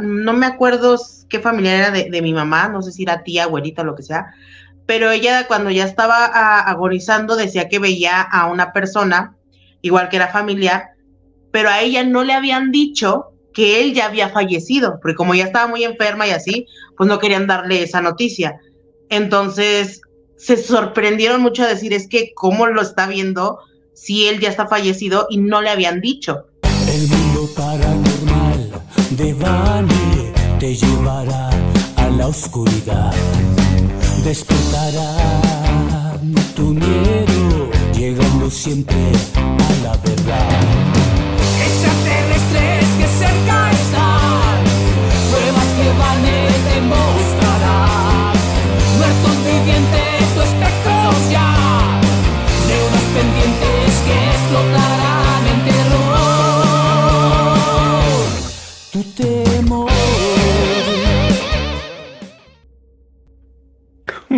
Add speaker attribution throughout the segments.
Speaker 1: no me acuerdo qué familiar era de, mi mamá, no sé si era tía, abuelita lo que sea, pero ella cuando ya estaba agonizando decía que veía a una persona, igual que era familiar, pero a ella no le habían dicho que él ya había fallecido, porque como ya estaba muy enferma y así, pues no querían darle esa noticia. Entonces se sorprendieron mucho a decir, es que cómo lo está viendo si él ya está fallecido y no le habían dicho.
Speaker 2: El mundo paranormal de Bani te llevará a la oscuridad, despertará tu miedo, llegando siempre a la verdad.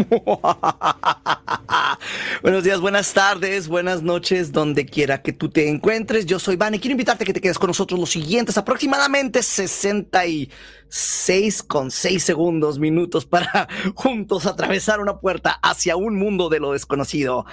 Speaker 3: Buenos días, buenas tardes, buenas noches, donde quiera que tú te encuentres. Yo soy Van y quiero invitarte a que te quedes con nosotros los siguientes aproximadamente 66 con 6 segundos, minutos para juntos atravesar una puerta hacia un mundo de lo desconocido.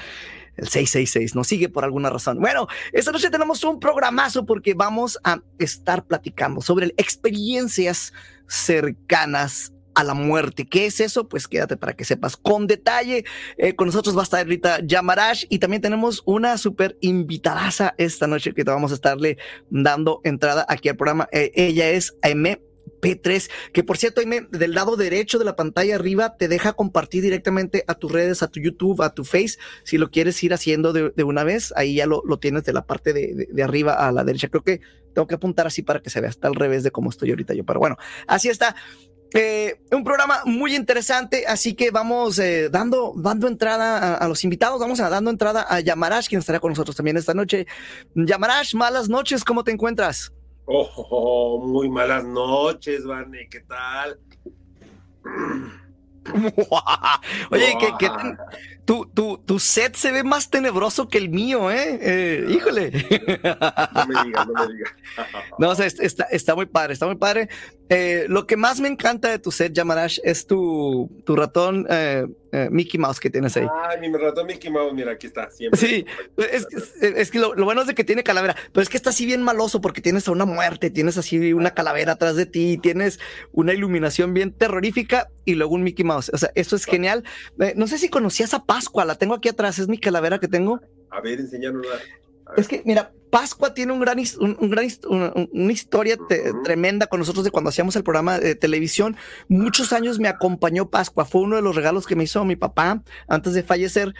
Speaker 3: El 666 nos sigue por alguna razón. Bueno, esta noche tenemos un programazo porque vamos a estar platicando sobre experiencias cercanas a la muerte. ¿Qué es eso? Pues quédate para que sepas con detalle. Eh, con nosotros va a estar ahorita Yamarash y también tenemos una súper invitadaza esta noche que te vamos a estarle dando entrada aquí al programa. Eh, ella es Aime P3, que por cierto, Aime, del lado derecho de la pantalla arriba te deja compartir directamente a tus redes, a tu YouTube, a tu Face, si lo quieres ir haciendo de, una vez, ahí ya lo, lo, tienes de la parte de, de, arriba a la derecha. Creo que tengo que apuntar así para que se vea, está al revés de cómo estoy ahorita yo, pero bueno, así está. Eh, un programa muy interesante, así que vamos eh, dando, dando entrada a, los invitados, vamos a dando entrada a Yamarash, quien estará con nosotros también esta noche. Yamarash, malas noches, ¿cómo te encuentras?
Speaker 4: Oh, muy malas noches, Barney, ¿qué tal?
Speaker 3: Oye, ¿qué, tu, tu, tu, set se ve más tenebroso que el mío, ¿eh? eh híjole.
Speaker 4: No me digas, no me digas.
Speaker 3: no, o sea, está, está muy padre, está muy padre. Eh, lo que más me encanta de tu set, Yamarash, es tu, tu ratón eh, eh, Mickey Mouse que tienes ahí.
Speaker 4: Ah, mi ratón Mickey Mouse, mira, aquí está, siempre.
Speaker 3: Sí, es, es, que lo, bueno es de que tiene calavera, pero es que está así bien maloso porque tienes a una muerte, tienes así una calavera atrás de ti, tienes una iluminación bien terrorífica y luego un Mickey Mouse. O sea, eso es genial. no sé si conocías a Pascua, la tengo aquí atrás, es mi calavera que tengo.
Speaker 4: A ver, enséñanosla.
Speaker 3: Es que, mira, Pascua tiene un gran, un, gran una, historia tremenda con nosotros de cuando hacíamos el programa de televisión. Muchos años me acompañó Pascua. Fue uno de los regalos que me hizo mi papá antes de fallecer.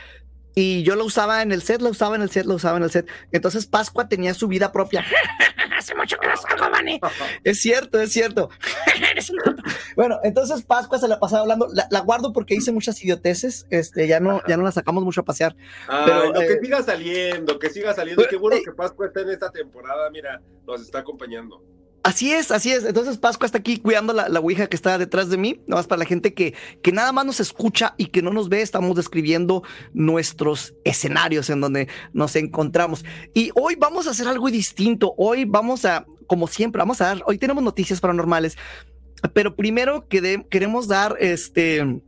Speaker 3: Y yo lo usaba en el set, lo usaba en el set, lo usaba en el set. Entonces Pascua tenía su vida propia. Hace mucho que no salgo, Manny. Es cierto, es cierto. bueno, entonces Pascua se la pasaba hablando. La, guardo porque hice muchas idioteces. Este, ya no, ya no la sacamos mucho a pasear.
Speaker 4: pero, que eh, siga saliendo, que siga saliendo. Qué bueno que Pascua esté en esta temporada. Mira, nos está acompañando.
Speaker 3: Así es, así es. Entonces Pascua está aquí cuidando la, la Ouija que está detrás de mí. Nada más para la gente que, que nada más nos escucha y que no nos ve, estamos describiendo nuestros escenarios en donde nos encontramos. Y hoy vamos a hacer algo distinto. Hoy vamos a, como siempre, vamos a dar, hoy tenemos noticias paranormales, pero primero que queremos dar este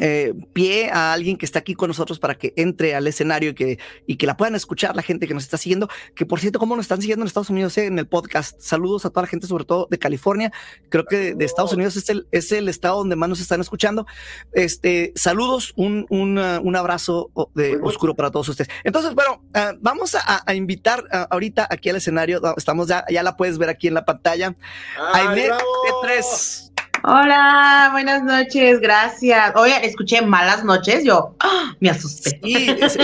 Speaker 3: eh, pie a alguien que está aquí con nosotros para que entre al escenario y que, y que la puedan escuchar la gente que nos está siguiendo, que por cierto, como nos están siguiendo en Estados Unidos eh, en el podcast, saludos a toda la gente, sobre todo de California, creo que de, Estados Unidos es el, es el estado donde más nos están escuchando. Este, saludos, un, un, uh, un abrazo de oscuro para todos ustedes. Entonces, bueno, uh, vamos a, invitar uh, ahorita aquí al escenario, estamos ya, ya la puedes ver aquí en la pantalla.
Speaker 4: Ay,
Speaker 3: T3.
Speaker 1: Hola, buenas noches, gracias. Oye, escuché malas noches, yo ¡ah! me asusté.
Speaker 3: Sí, es,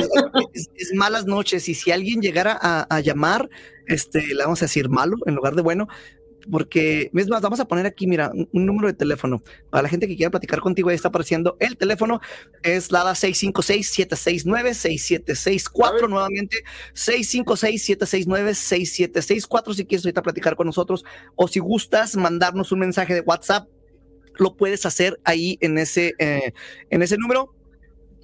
Speaker 3: malas noches. Y si alguien llegara a, llamar, este, le vamos a decir malo en lugar de bueno, porque es más, vamos a poner aquí, mira, un, número de teléfono. Para la gente que quiera platicar contigo, ahí está apareciendo el teléfono. Es la 656-769-6764. Nuevamente, 656-769-6764. Si quieres ahorita platicar con nosotros o si gustas mandarnos un mensaje de WhatsApp lo puedes hacer ahí en ese, eh, en ese número.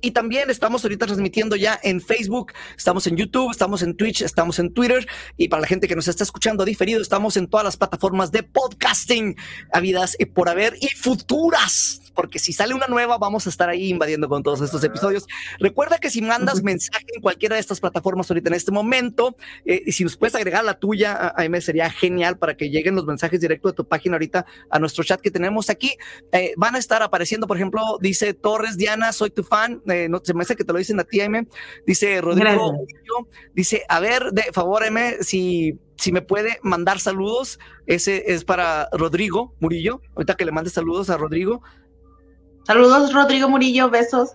Speaker 3: Y también estamos ahorita transmitiendo ya en Facebook, estamos en YouTube, estamos en Twitch, estamos en Twitter. Y para la gente que nos está escuchando diferido, estamos en todas las plataformas de podcasting, habidas y por haber y futuras. Porque si sale una nueva, vamos a estar ahí invadiendo con todos estos episodios. Recuerda que si mandas mensaje en cualquiera de estas plataformas ahorita en este momento, eh, y si nos puedes agregar la tuya, a, a me sería genial para que lleguen los mensajes directos de tu página ahorita a nuestro chat que tenemos aquí. Eh, van a estar apareciendo, por ejemplo, dice Torres Diana, soy tu fan. Eh, no se me hace que te lo dicen a ti, M. Dice Rodrigo, Murillo, dice, a ver, de favor, M, si, si me puede mandar saludos. Ese es para Rodrigo Murillo. Ahorita que le mande saludos a Rodrigo.
Speaker 1: Saludos, Rodrigo Murillo, besos.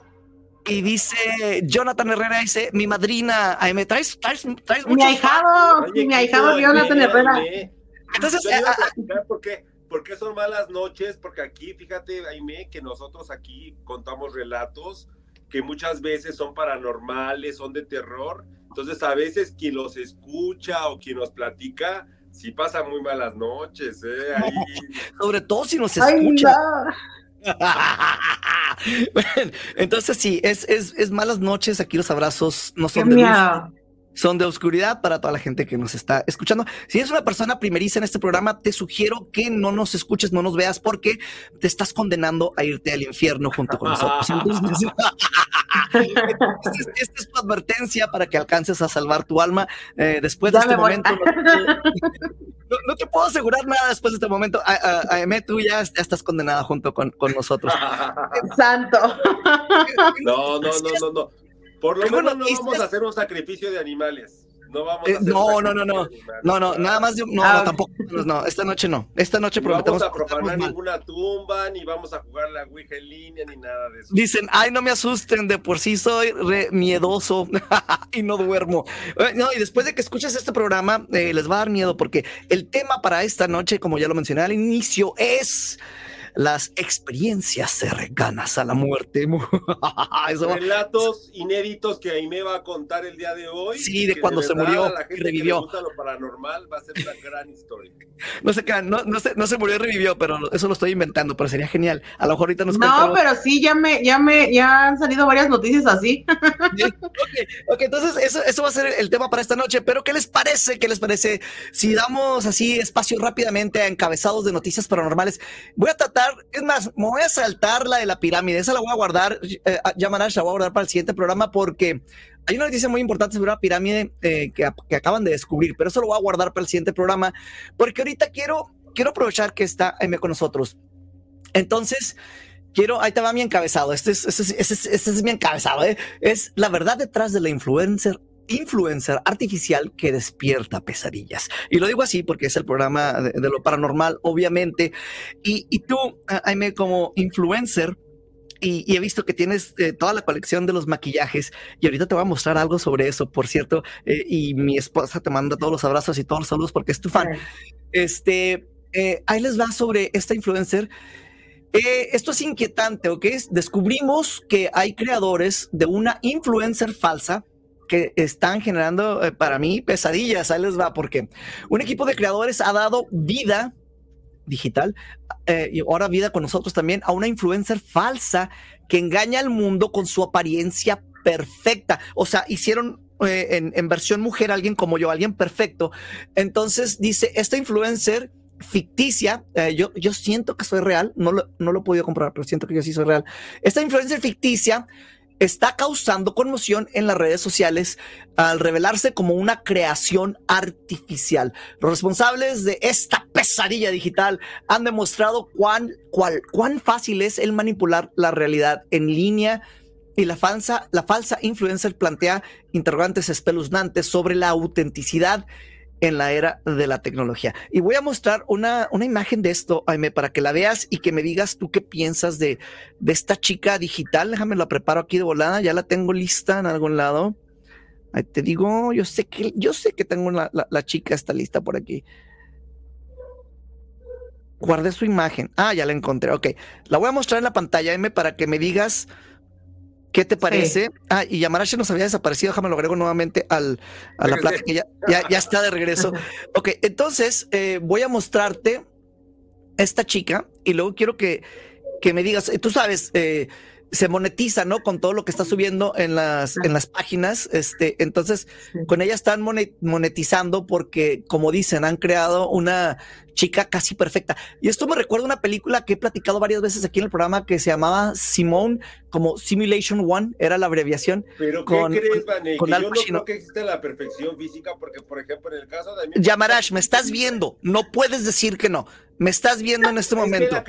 Speaker 3: Y dice Jonathan Herrera, dice, mi madrina, ay, me traes, traes, traes
Speaker 1: Mi ahijado,
Speaker 4: Oye,
Speaker 1: mi ahijado Jonathan Herrera.
Speaker 3: Entonces,
Speaker 4: Yo iba a
Speaker 3: ah, ah,
Speaker 4: platicar por qué, por qué son malas noches, porque aquí, fíjate, Aime, que nosotros aquí contamos relatos que muchas veces son paranormales, son de terror. Entonces, a veces quien los escucha o quien nos platica, sí pasa muy malas noches, ¿eh? Ahí,
Speaker 3: sobre todo si nos
Speaker 1: Ay,
Speaker 3: escuchan.
Speaker 1: no.
Speaker 3: Bueno, Entonces sí, es, es, es malas noches, aquí los abrazos no son de. Son de oscuridad para toda la gente que nos está escuchando. Si eres una persona primeriza en este programa, te sugiero que no nos escuches, no nos veas, porque te estás condenando a irte al infierno junto con nosotros. Entonces, esta es, tu advertencia para que alcances a salvar tu alma. Eh, después de este momento, no, no te puedo asegurar nada después de este momento. A, a- a Eme, tú ya, ya estás condenada junto con, con nosotros.
Speaker 1: Santo.
Speaker 4: No, no, no, no, no. Por lo menos no vamos a hacer un sacrificio de animales. No vamos a
Speaker 3: Eh,
Speaker 4: hacer
Speaker 3: no,
Speaker 4: un
Speaker 3: no, no, no. No, no, nada más de no,
Speaker 1: Ah,
Speaker 3: no,
Speaker 1: ok.
Speaker 3: tampoco. No, esta noche no. Esta noche
Speaker 4: Ni vamos
Speaker 3: prometemos
Speaker 4: a profanar
Speaker 3: mal.
Speaker 4: ninguna tumba, ni vamos a jugar la Ouija en línea, ni nada de eso.
Speaker 3: Dicen, ay, no me asusten, de por sí soy re miedoso y no duermo. Eh, No, y después de que escuches este programa, eh, les va a dar miedo porque el tema para esta noche, como ya lo mencioné al inicio, es las experiencias cercanas a la muerte. Eso va-
Speaker 4: Relatos inéditos que Aime va a contar el día de hoy.
Speaker 3: Sí, de
Speaker 4: que
Speaker 3: cuando se
Speaker 4: verdad
Speaker 3: murió
Speaker 4: a la
Speaker 3: y
Speaker 4: gente que
Speaker 3: revivió.
Speaker 4: le gusta lo paranormal va a ser una gran historia.
Speaker 3: no se crean, no, no, se, no se murió y revivió, pero eso lo estoy inventando, pero sería genial. A lo mejor ahorita nos
Speaker 1: No, pero sí, ya me, ya me, ya han salido varias noticias así.
Speaker 3: Ok, entonces eso, eso va a ser el tema para esta noche, pero ¿qué les parece? ¿Qué les parece si damos así espacio rápidamente a encabezados de noticias paranormales? Voy a tratar, es más, me voy a saltar la de la pirámide, esa la voy a guardar, eh, ya Manash, la voy a guardar para el siguiente programa porque hay una noticia muy importante sobre una pirámide eh, que, que acaban de descubrir, pero eso lo voy a guardar para el siguiente programa porque ahorita quiero, quiero aprovechar que está M con nosotros. Entonces, quiero, ahí te va mi encabezado. Este es, este es, este es, este es mi encabezado, ¿eh? Es la verdad detrás de la influencer influencer artificial que despierta pesadillas. Y lo digo así porque es el programa de, de lo paranormal, obviamente. Y, y tú, Jaime, como influencer, y, y, he visto que tienes eh, toda la colección de los maquillajes y ahorita te voy a mostrar algo sobre eso, por cierto, eh, y mi esposa te manda todos los abrazos y todos los saludos porque es tu fan. Este, eh, ahí les va sobre esta influencer. Esto es inquietante, ¿ok? Descubrimos que hay creadores de una influencer falsa que están generando eh, para mí pesadillas. Ahí les va, porque un equipo de creadores ha dado vida digital eh, y ahora vida con nosotros también a una influencer falsa que engaña al mundo con su apariencia perfecta. O sea, hicieron eh, en, versión mujer alguien como yo, alguien perfecto. Entonces dice, esta influencer ficticia, yo, yo siento que soy real, no lo, no lo he podido comprobar, pero siento que yo sí soy real. Esta influencer ficticia está causando conmoción en las redes sociales al revelarse como una creación artificial. Los responsables de esta pesadilla digital han demostrado cuán, fácil es el manipular la realidad en línea y la falsa, la falsa influencer plantea interrogantes espeluznantes sobre la autenticidad en la era de la tecnología. Y voy a mostrar una, una imagen de esto, Aime, para que la veas y que me digas tú qué piensas de, de esta chica digital. Déjame la preparo aquí de volada, ya la tengo lista en algún lado. Ahí te digo, yo sé que, yo sé que tengo la, la, la chica está lista por aquí. Guardé su imagen. Ah, ya la encontré. Ok. La voy a mostrar en la pantalla, M, para que me digas ¿Qué te parece? Sí. Ah, y Yamarashi nos había desaparecido, déjame lo agrego nuevamente al, a la plática, ya, ya, ya, está de regreso. Ok, entonces eh, voy a mostrarte esta chica y luego quiero que, que me digas, tú sabes, eh, se monetiza, ¿no? Con todo lo que está subiendo en las, en las páginas. Este, entonces, con ella están monetizando porque, como dicen, han creado una chica casi perfecta. Y esto me recuerda una película que he platicado varias veces aquí en el programa que se llamaba Simone, como Simulation One, era la abreviación.
Speaker 4: Pero ¿qué crees, Vane? Con, yo no creo que existe la perfección física porque, por ejemplo, en el caso de...
Speaker 3: Yamarash, me estás viendo, no puedes decir que no. Me estás viendo en este momento.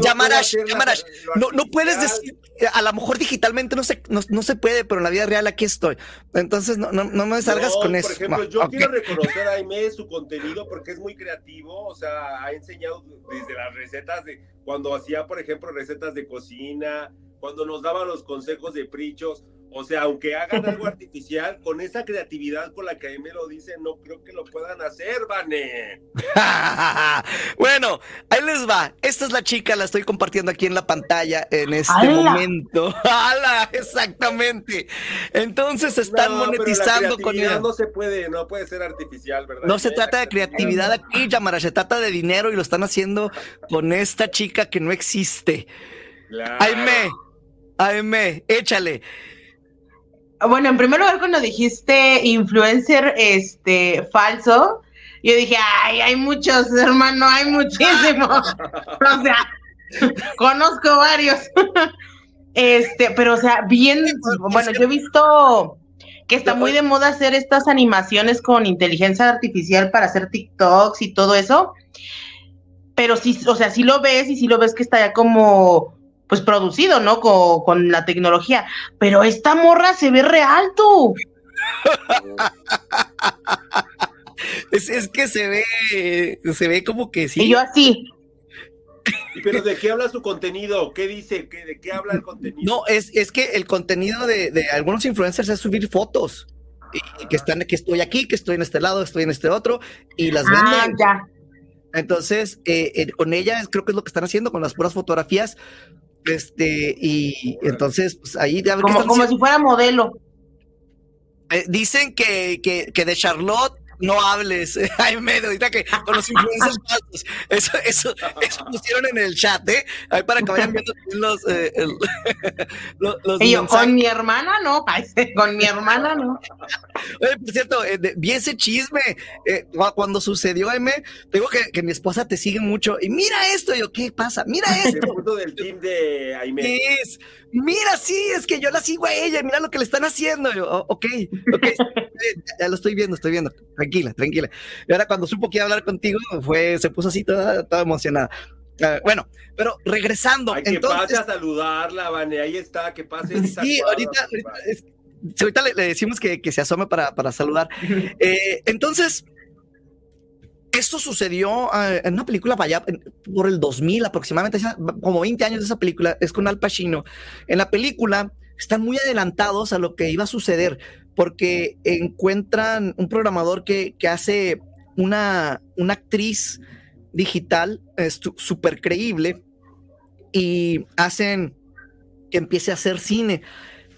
Speaker 3: Yamarash, Yamarash, no, no puedes decir, a lo mejor digitalmente no se, no, se puede, pero en la vida real aquí estoy. Entonces no, no, no me salgas con eso.
Speaker 4: Por ejemplo, yo quiero reconocer a Aime su contenido porque es muy creativo, o sea, ha enseñado desde las recetas de cuando hacía, por ejemplo, recetas de cocina, cuando nos daba los consejos de prichos. O sea, aunque hagan algo artificial, con esa creatividad con la que me lo dicen, no creo que lo puedan hacer, Vane.
Speaker 3: bueno, ahí les va. Esta es la chica, la estoy compartiendo aquí en la pantalla en este momento. ¡Hala! Exactamente. Entonces están monetizando con ella.
Speaker 4: No se puede, no puede ser artificial, ¿verdad?
Speaker 3: No se trata de creatividad aquí, Yamara, se trata de dinero y lo están haciendo con esta chica que no existe. Claro. Aime, Aime, échale.
Speaker 1: Bueno, en primer lugar, cuando dijiste influencer este falso, yo dije, ay, hay muchos, hermano, hay muchísimos. o sea, conozco varios. este, pero o sea, bien, bueno, yo he visto que está muy de moda hacer estas animaciones con inteligencia artificial para hacer TikToks y todo eso. Pero sí, o sea, sí lo ves y sí lo ves que está ya como pues producido, ¿no? Con, la tecnología. Pero esta morra se ve real, tú.
Speaker 3: es, que se ve, se ve como que sí.
Speaker 1: Y yo así.
Speaker 4: Pero ¿de qué habla su contenido? ¿Qué dice? ¿De qué habla el contenido?
Speaker 3: No, es, es que el contenido de, algunos influencers es subir fotos. Y, que están, que estoy aquí, que estoy en este lado, estoy en este otro, y las ah, Ya. Entonces, eh, eh, con ella creo que es lo que están haciendo con las puras fotografías, este, y entonces, pues ahí.
Speaker 1: Como, como si fuera modelo.
Speaker 3: Eh, dicen que, que, que de Charlotte no hables, hay medio, ahorita que con los influencers falsos, eso, eso, eso pusieron en el chat, ¿eh? Ahí para que vayan viendo los, eh,
Speaker 1: los, y yo, con mi hermana no, con mi hermana no.
Speaker 3: Oye, por cierto, eh, vi ese chisme eh, cuando sucedió, M, tengo que, que mi esposa te sigue mucho, y mira esto, yo, ¿qué pasa? Mira esto.
Speaker 4: del team de Aime.
Speaker 3: Es, mira, sí, es que yo la sigo a ella, mira lo que le están haciendo. Yo, oh, ok, ok, ya lo estoy viendo, estoy viendo tranquila, tranquila. Y ahora cuando supo que iba a hablar contigo, fue, se puso así toda, toda emocionada. Uh, bueno, pero regresando.
Speaker 4: Ay, que pase a saludarla, Vane, ahí está, que pase.
Speaker 3: Sí, ahorita, ahorita, es, ahorita le, le, decimos que, que, se asome para, para saludar. Eh, entonces, esto sucedió uh, en una película para allá, por el 2000 aproximadamente, como 20 años de esa película, es con Al Pacino. En la película están muy adelantados a lo que iba a suceder porque encuentran un programador que, hace una, una actriz digital súper creíble y hacen que empiece a hacer cine,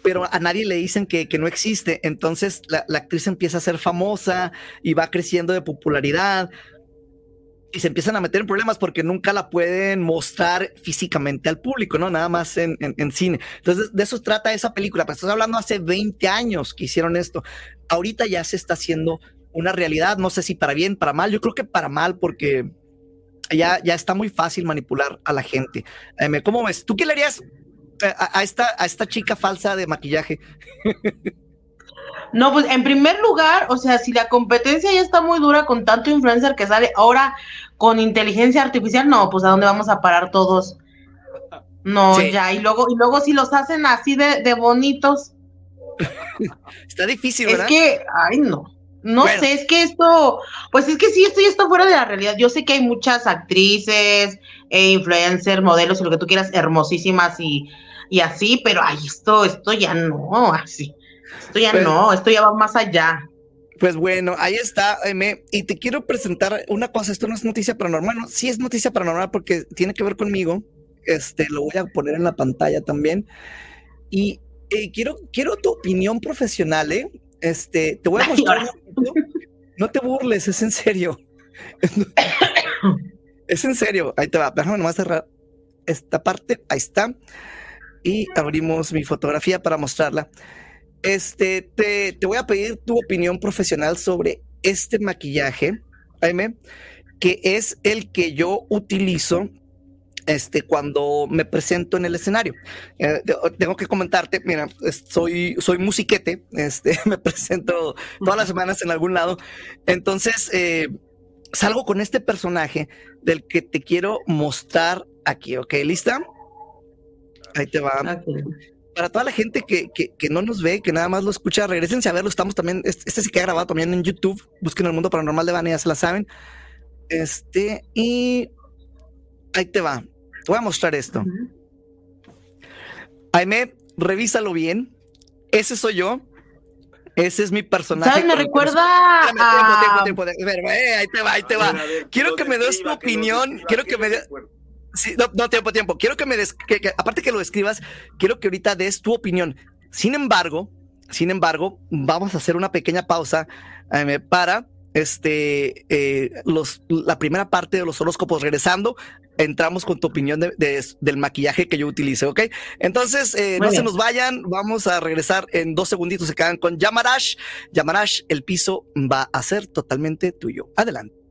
Speaker 3: pero a nadie le dicen que, no existe. Entonces la, la, actriz empieza a ser famosa y va creciendo de popularidad y se empiezan a meter en problemas porque nunca la pueden mostrar físicamente al público, ¿no? Nada más en, cine. Entonces, de eso trata esa película. Pero estás hablando hace 20 años que hicieron esto. Ahorita ya se está haciendo una realidad. No sé si para bien, para mal. Yo creo que para mal porque ya, ya está muy fácil manipular a la gente. ¿Cómo ves? ¿Tú qué le harías a, esta, a esta chica falsa de maquillaje?
Speaker 1: No, pues en primer lugar, o sea, si la competencia ya está muy dura con tanto influencer que sale, ahora con inteligencia artificial, no, pues a dónde vamos a parar todos. No, ya, y luego, y luego si los hacen así de, bonitos.
Speaker 3: Está difícil, ¿verdad?
Speaker 1: Es que, ay, no. No sé, es que esto, pues es que sí, esto ya está fuera de la realidad. Yo sé que hay muchas actrices, e influencers, modelos y lo que tú quieras, hermosísimas y, y así, pero ay, esto, esto ya no, así. Esto ya pues no, esto ya va más allá.
Speaker 3: Pues bueno, ahí está, M. Y te quiero presentar una cosa. Esto no es noticia paranormal, no, sí es noticia paranormal porque tiene que ver conmigo. Este, lo voy a poner en la pantalla también. Y eh, quiero, quiero tu opinión profesional, ¿eh? Este, te voy a mostrar. no te burles, es en serio. es en serio. Ahí te va. Déjame nomás cerrar esta parte. Ahí está. y abrimos mi fotografía para mostrarla. Este, te, te voy a pedir tu opinión profesional sobre este maquillaje, Jaime, que es el que yo utilizo este, cuando me presento en el escenario. Eh, tengo que comentarte, mira, soy, soy musiquete, este, me presento todas las semanas en algún lado. Entonces, eh, salgo con este personaje del que te quiero mostrar aquí, ¿ok? ¿Lista? Ahí te va. Para toda la gente que, que, no nos ve, que nada más lo escucha, regresense a verlo. Estamos también, este, este se queda grabado también en YouTube. Busquen el mundo paranormal de Vane, ya se la saben. Este, y ahí te va. Te voy a mostrar esto. Jaime, revísalo bien. Ese soy yo. Ese es mi personaje.
Speaker 1: ¿Sabes? Me recuerda a...
Speaker 3: Ahí te va, ahí te va. quiero que me des tu opinión. Quiero que me des... Sí, no, no, tiempo, tiempo. Quiero que me des... Que, aparte que lo escribas, quiero que ahorita des tu opinión. Sin embargo, sin embargo, vamos a hacer una pequeña pausa eh, para este, eh, los, la primera parte de los horóscopos. Regresando, entramos con tu opinión de, del maquillaje que yo utilicé, ¿ok? Entonces, eh, no se nos vayan, vamos a regresar en dos segunditos, se quedan con Yamarash. Yamarash, el piso va a ser totalmente tuyo. Adelante.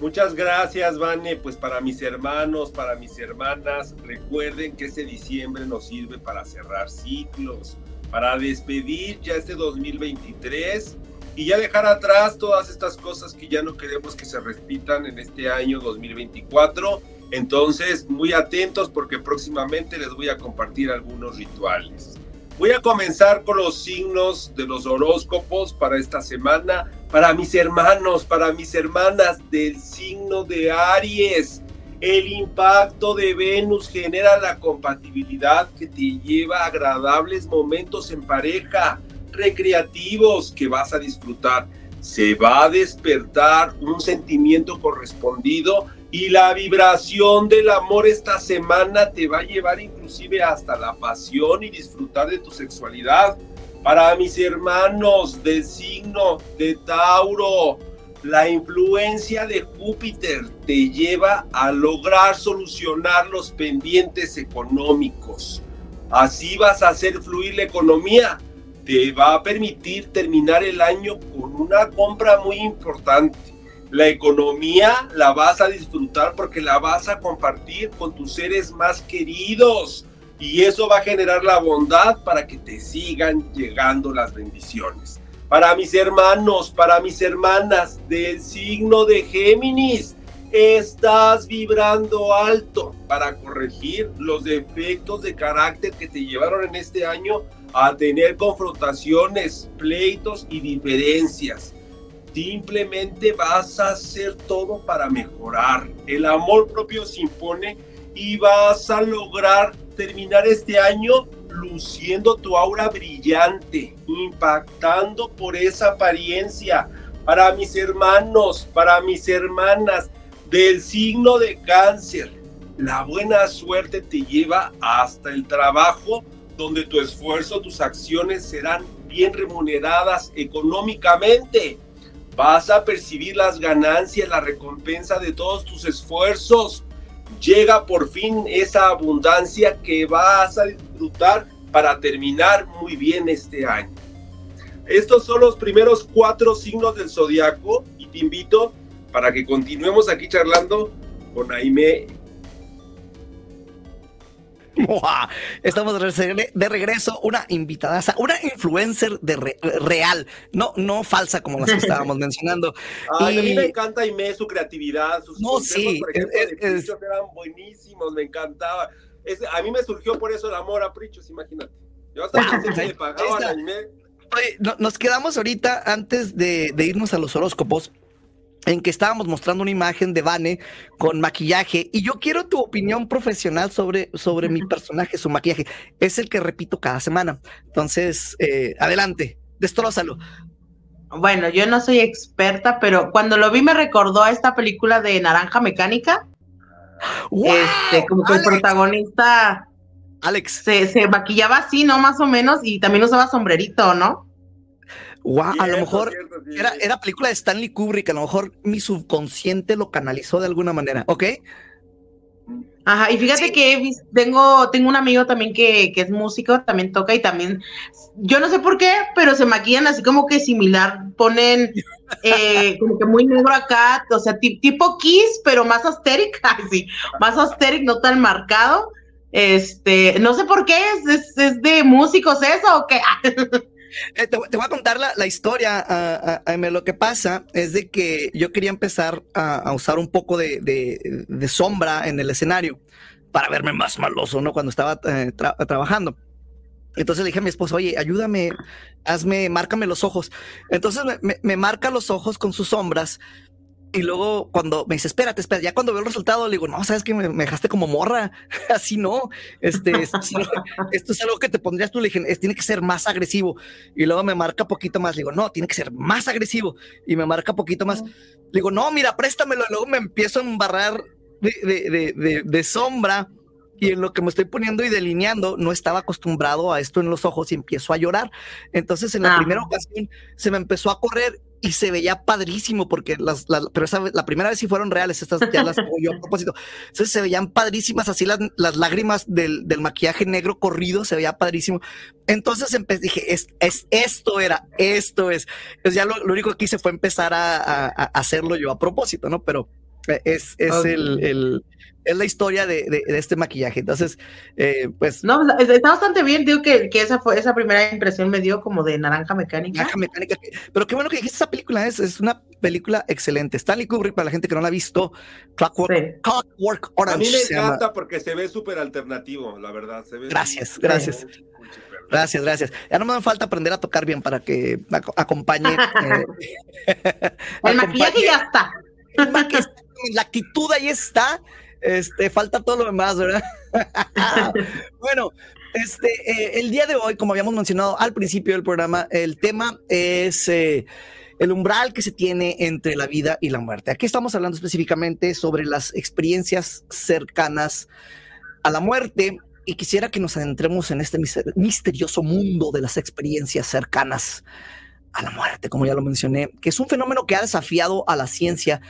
Speaker 4: Muchas gracias, Vane. Pues para mis hermanos, para mis hermanas, recuerden que este diciembre nos sirve para cerrar ciclos, para despedir ya este 2023 y ya dejar atrás todas estas cosas que ya no queremos que se repitan en este año 2024. Entonces, muy atentos porque próximamente les voy a compartir algunos rituales. Voy a comenzar con los signos de los horóscopos para esta semana, para mis hermanos, para mis hermanas del signo de Aries. El impacto de Venus genera la compatibilidad que te lleva a agradables momentos en pareja recreativos que vas a disfrutar. Se va a despertar un sentimiento correspondido y la vibración del amor esta semana te va a llevar inclusive hasta la pasión y disfrutar de tu sexualidad. Para mis hermanos del signo de Tauro, la influencia de Júpiter te lleva a lograr solucionar los pendientes económicos. Así vas a hacer fluir la economía te va a permitir terminar el año con una compra muy importante. La economía la vas a disfrutar porque la vas a compartir con tus seres más queridos y eso va a generar la bondad para que te sigan llegando las bendiciones. Para mis hermanos, para mis hermanas del signo de Géminis, estás vibrando alto para corregir los defectos de carácter que te llevaron en este año a tener confrontaciones, pleitos y diferencias. Simplemente vas a hacer todo para mejorar. El amor propio se impone y vas a lograr terminar este año luciendo tu aura brillante, impactando por esa apariencia. Para mis hermanos, para mis hermanas del signo de cáncer, la buena suerte te lleva hasta el trabajo donde tu esfuerzo, tus acciones serán bien remuneradas económicamente. Vas a percibir las ganancias, la recompensa de todos tus esfuerzos. Llega por fin esa abundancia que vas a disfrutar para terminar muy bien este año. Estos son los primeros cuatro signos del zodiaco y te invito para que continuemos aquí charlando con Aime
Speaker 3: Estamos de regreso, una invitada, una influencer de real, no, no falsa como las que estábamos mencionando.
Speaker 4: A mí me encanta y su creatividad, sus no, sí, eran buenísimos, me encantaba. a mí me surgió por eso el amor a Prichos, imagínate. Yo hasta me pagaba
Speaker 3: nos quedamos ahorita antes de irnos a los horóscopos en que estábamos mostrando una imagen de Vane con maquillaje y yo quiero tu opinión profesional sobre, sobre mi personaje, su maquillaje. Es el que repito cada semana. Entonces, eh, adelante, destrózalo.
Speaker 1: Bueno, yo no soy experta, pero cuando lo vi me recordó a esta película de Naranja Mecánica. este, como que el protagonista
Speaker 3: Alex
Speaker 1: se, se maquillaba así, ¿no? Más o menos, y también usaba sombrerito, ¿no?
Speaker 3: Wow, a lo mejor era, era película de Stanley Kubrick, a lo mejor mi subconsciente lo canalizó de alguna manera, ¿ok?
Speaker 1: Ajá, y fíjate que he vis- tengo, tengo un amigo también que, que es músico, también toca y también, yo no sé por qué, pero se maquillan así como que similar, ponen eh, como que muy negro acá, o sea, ti- tipo Kiss, pero más asteric, ay, sí, más asteric, no tan marcado. Este, no sé por qué, es, es, es de músicos eso o qué.
Speaker 3: Eh, te, voy a contar la, la historia. Aime. lo que pasa es de que yo quería empezar a, a usar un poco de, de- sombra en el escenario para verme más maloso, ¿no? Cuando estaba eh, tra- trabajando. Entonces le dije a mi esposa, oye, ayúdame, hazme, márcame los ojos. Entonces me, me- me marca los ojos con sus sombras. Y luego cuando me dice, espérate, espérate, ya cuando veo el resultado, le digo, no, sabes que me, me dejaste como morra. Así no. Este, esto es, algo, esto es algo que te pondrías tú. Le dije, es, tiene que ser más agresivo. Y luego me marca poquito más. Le digo, no, tiene que ser más agresivo. Y me marca poquito más. Le digo, no, mira, préstamelo. Y luego me empiezo a embarrar de, de, de, de, de sombra. Y en lo que me estoy poniendo y delineando, no estaba acostumbrado a esto en los ojos y empiezo a llorar. Entonces, en la
Speaker 1: Ah.
Speaker 3: primera ocasión, se me empezó a correr y se veía padrísimo porque las, las- pero esa la primera vez sí fueron reales, estas ya las yo a propósito. Entonces se veían padrísimas así las, las lágrimas del, del maquillaje negro corrido, se veía padrísimo. Entonces empecé, dije, es, es esto era, esto es. Entonces ya lo, lo único que hice fue empezar a, a- a hacerlo yo a propósito, ¿no? Pero eh, es, es
Speaker 1: Ok.
Speaker 3: el, el- es la historia de, de- de este maquillaje. Entonces, eh, pues
Speaker 1: No, está bastante bien, digo que, que esa fue, esa primera impresión me dio como de naranja mecánica.
Speaker 3: Naranja mecánica. Pero qué bueno que dijiste esa película, es, es una película excelente. Stanley Kubrick, para la gente que no la ha visto, Clockwork,
Speaker 1: Sí.
Speaker 3: Clockwork
Speaker 4: A
Speaker 3: Orange.
Speaker 4: mí me
Speaker 3: se llama.
Speaker 4: encanta porque se ve súper alternativo, la verdad. Se ve
Speaker 3: Gracias, gracias.
Speaker 4: muy- muy súper.
Speaker 3: Gracias, gracias. Ya no me falta aprender a tocar bien para que ac- acompañe. eh,
Speaker 1: El maquillaje
Speaker 3: acompañe-
Speaker 1: ya está.
Speaker 3: el maquillaje, La actitud ahí está. Este, falta todo lo demás, ¿verdad? bueno, este, eh, el día de hoy, como habíamos mencionado al principio del programa, el tema es eh, el umbral que se tiene entre la vida y la muerte. Aquí estamos hablando específicamente sobre las experiencias cercanas a la muerte y quisiera que nos adentremos en este mister- misterioso mundo de las experiencias cercanas a la muerte, como ya lo mencioné, que es un fenómeno que ha desafiado a la ciencia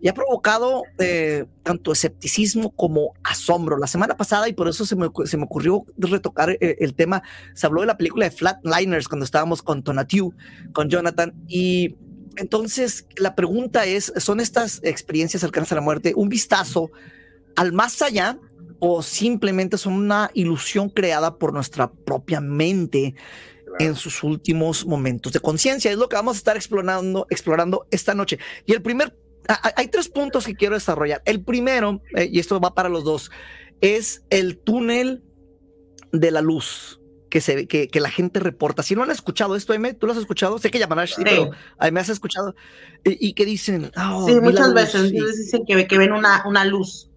Speaker 3: y ha provocado eh, tanto escepticismo como asombro. La semana pasada, y por eso se me, se me ocurrió retocar eh, el tema, se habló de la película de Flatliners cuando estábamos con Tonatiu, con Jonathan, y entonces la pregunta es, ¿son estas experiencias cercanas a la muerte un vistazo al más allá o simplemente son una ilusión creada por nuestra propia mente en sus últimos momentos de conciencia. Es lo que vamos a estar explorando, explorando esta noche. Y el primer, a- hay tres puntos que quiero desarrollar. El primero, eh, y esto va para los dos, es el túnel de la luz que se que, que la gente reporta. Si no han escuchado esto, M, ¿tú lo has escuchado? Sé que llamarás, sí, pero a me has escuchado. Y, y que dicen, "Oh,
Speaker 1: Sí, muchas
Speaker 3: luz",
Speaker 1: veces dicen que, que ven una, una luz.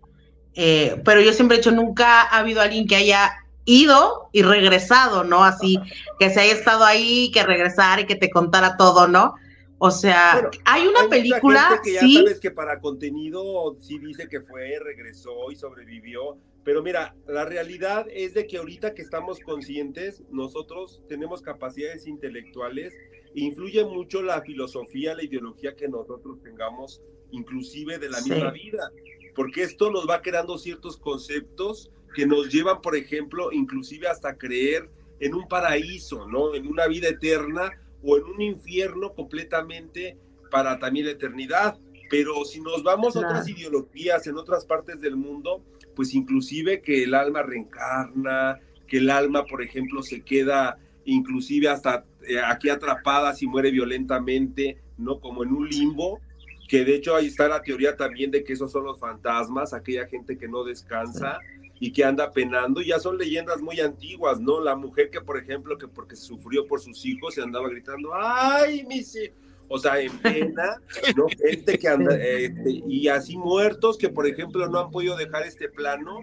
Speaker 1: Eh, pero yo siempre he dicho, nunca ha habido alguien que haya ido y regresado, ¿no? Así, que se haya estado ahí, que regresara y que te contara todo, ¿no? O sea,
Speaker 4: Bueno,
Speaker 1: hay una
Speaker 4: Hay
Speaker 1: película,
Speaker 4: gente que ya
Speaker 1: sí,
Speaker 4: sabes que para contenido sí dice que fue, regresó y sobrevivió. Pero mira, la realidad es de que ahorita que estamos conscientes, nosotros tenemos capacidades intelectuales, e influye mucho la filosofía, la ideología que nosotros tengamos, inclusive de la
Speaker 1: Sí.
Speaker 4: misma vida, porque esto nos va creando ciertos conceptos que nos llevan, por ejemplo, inclusive hasta creer en un paraíso, ¿no? En una vida eterna o en un infierno completamente para también la eternidad. Pero si nos vamos a otras
Speaker 1: Claro.
Speaker 4: ideologías en otras partes del mundo, pues inclusive que el alma reencarna, que el alma, por ejemplo, se queda inclusive hasta eh, aquí atrapada si muere violentamente, ¿no? Como en un limbo, que de hecho ahí está la teoría también de que esos son los fantasmas, aquella gente que no descansa y que anda penando, ya son leyendas muy antiguas, ¿no? La mujer que, por ejemplo, que porque sufrió por sus hijos, se andaba gritando, ¡ay, mis hijos! O sea, en pena, ¿no? Gente que anda, eh, y así muertos que, por ejemplo, no han podido dejar este plano.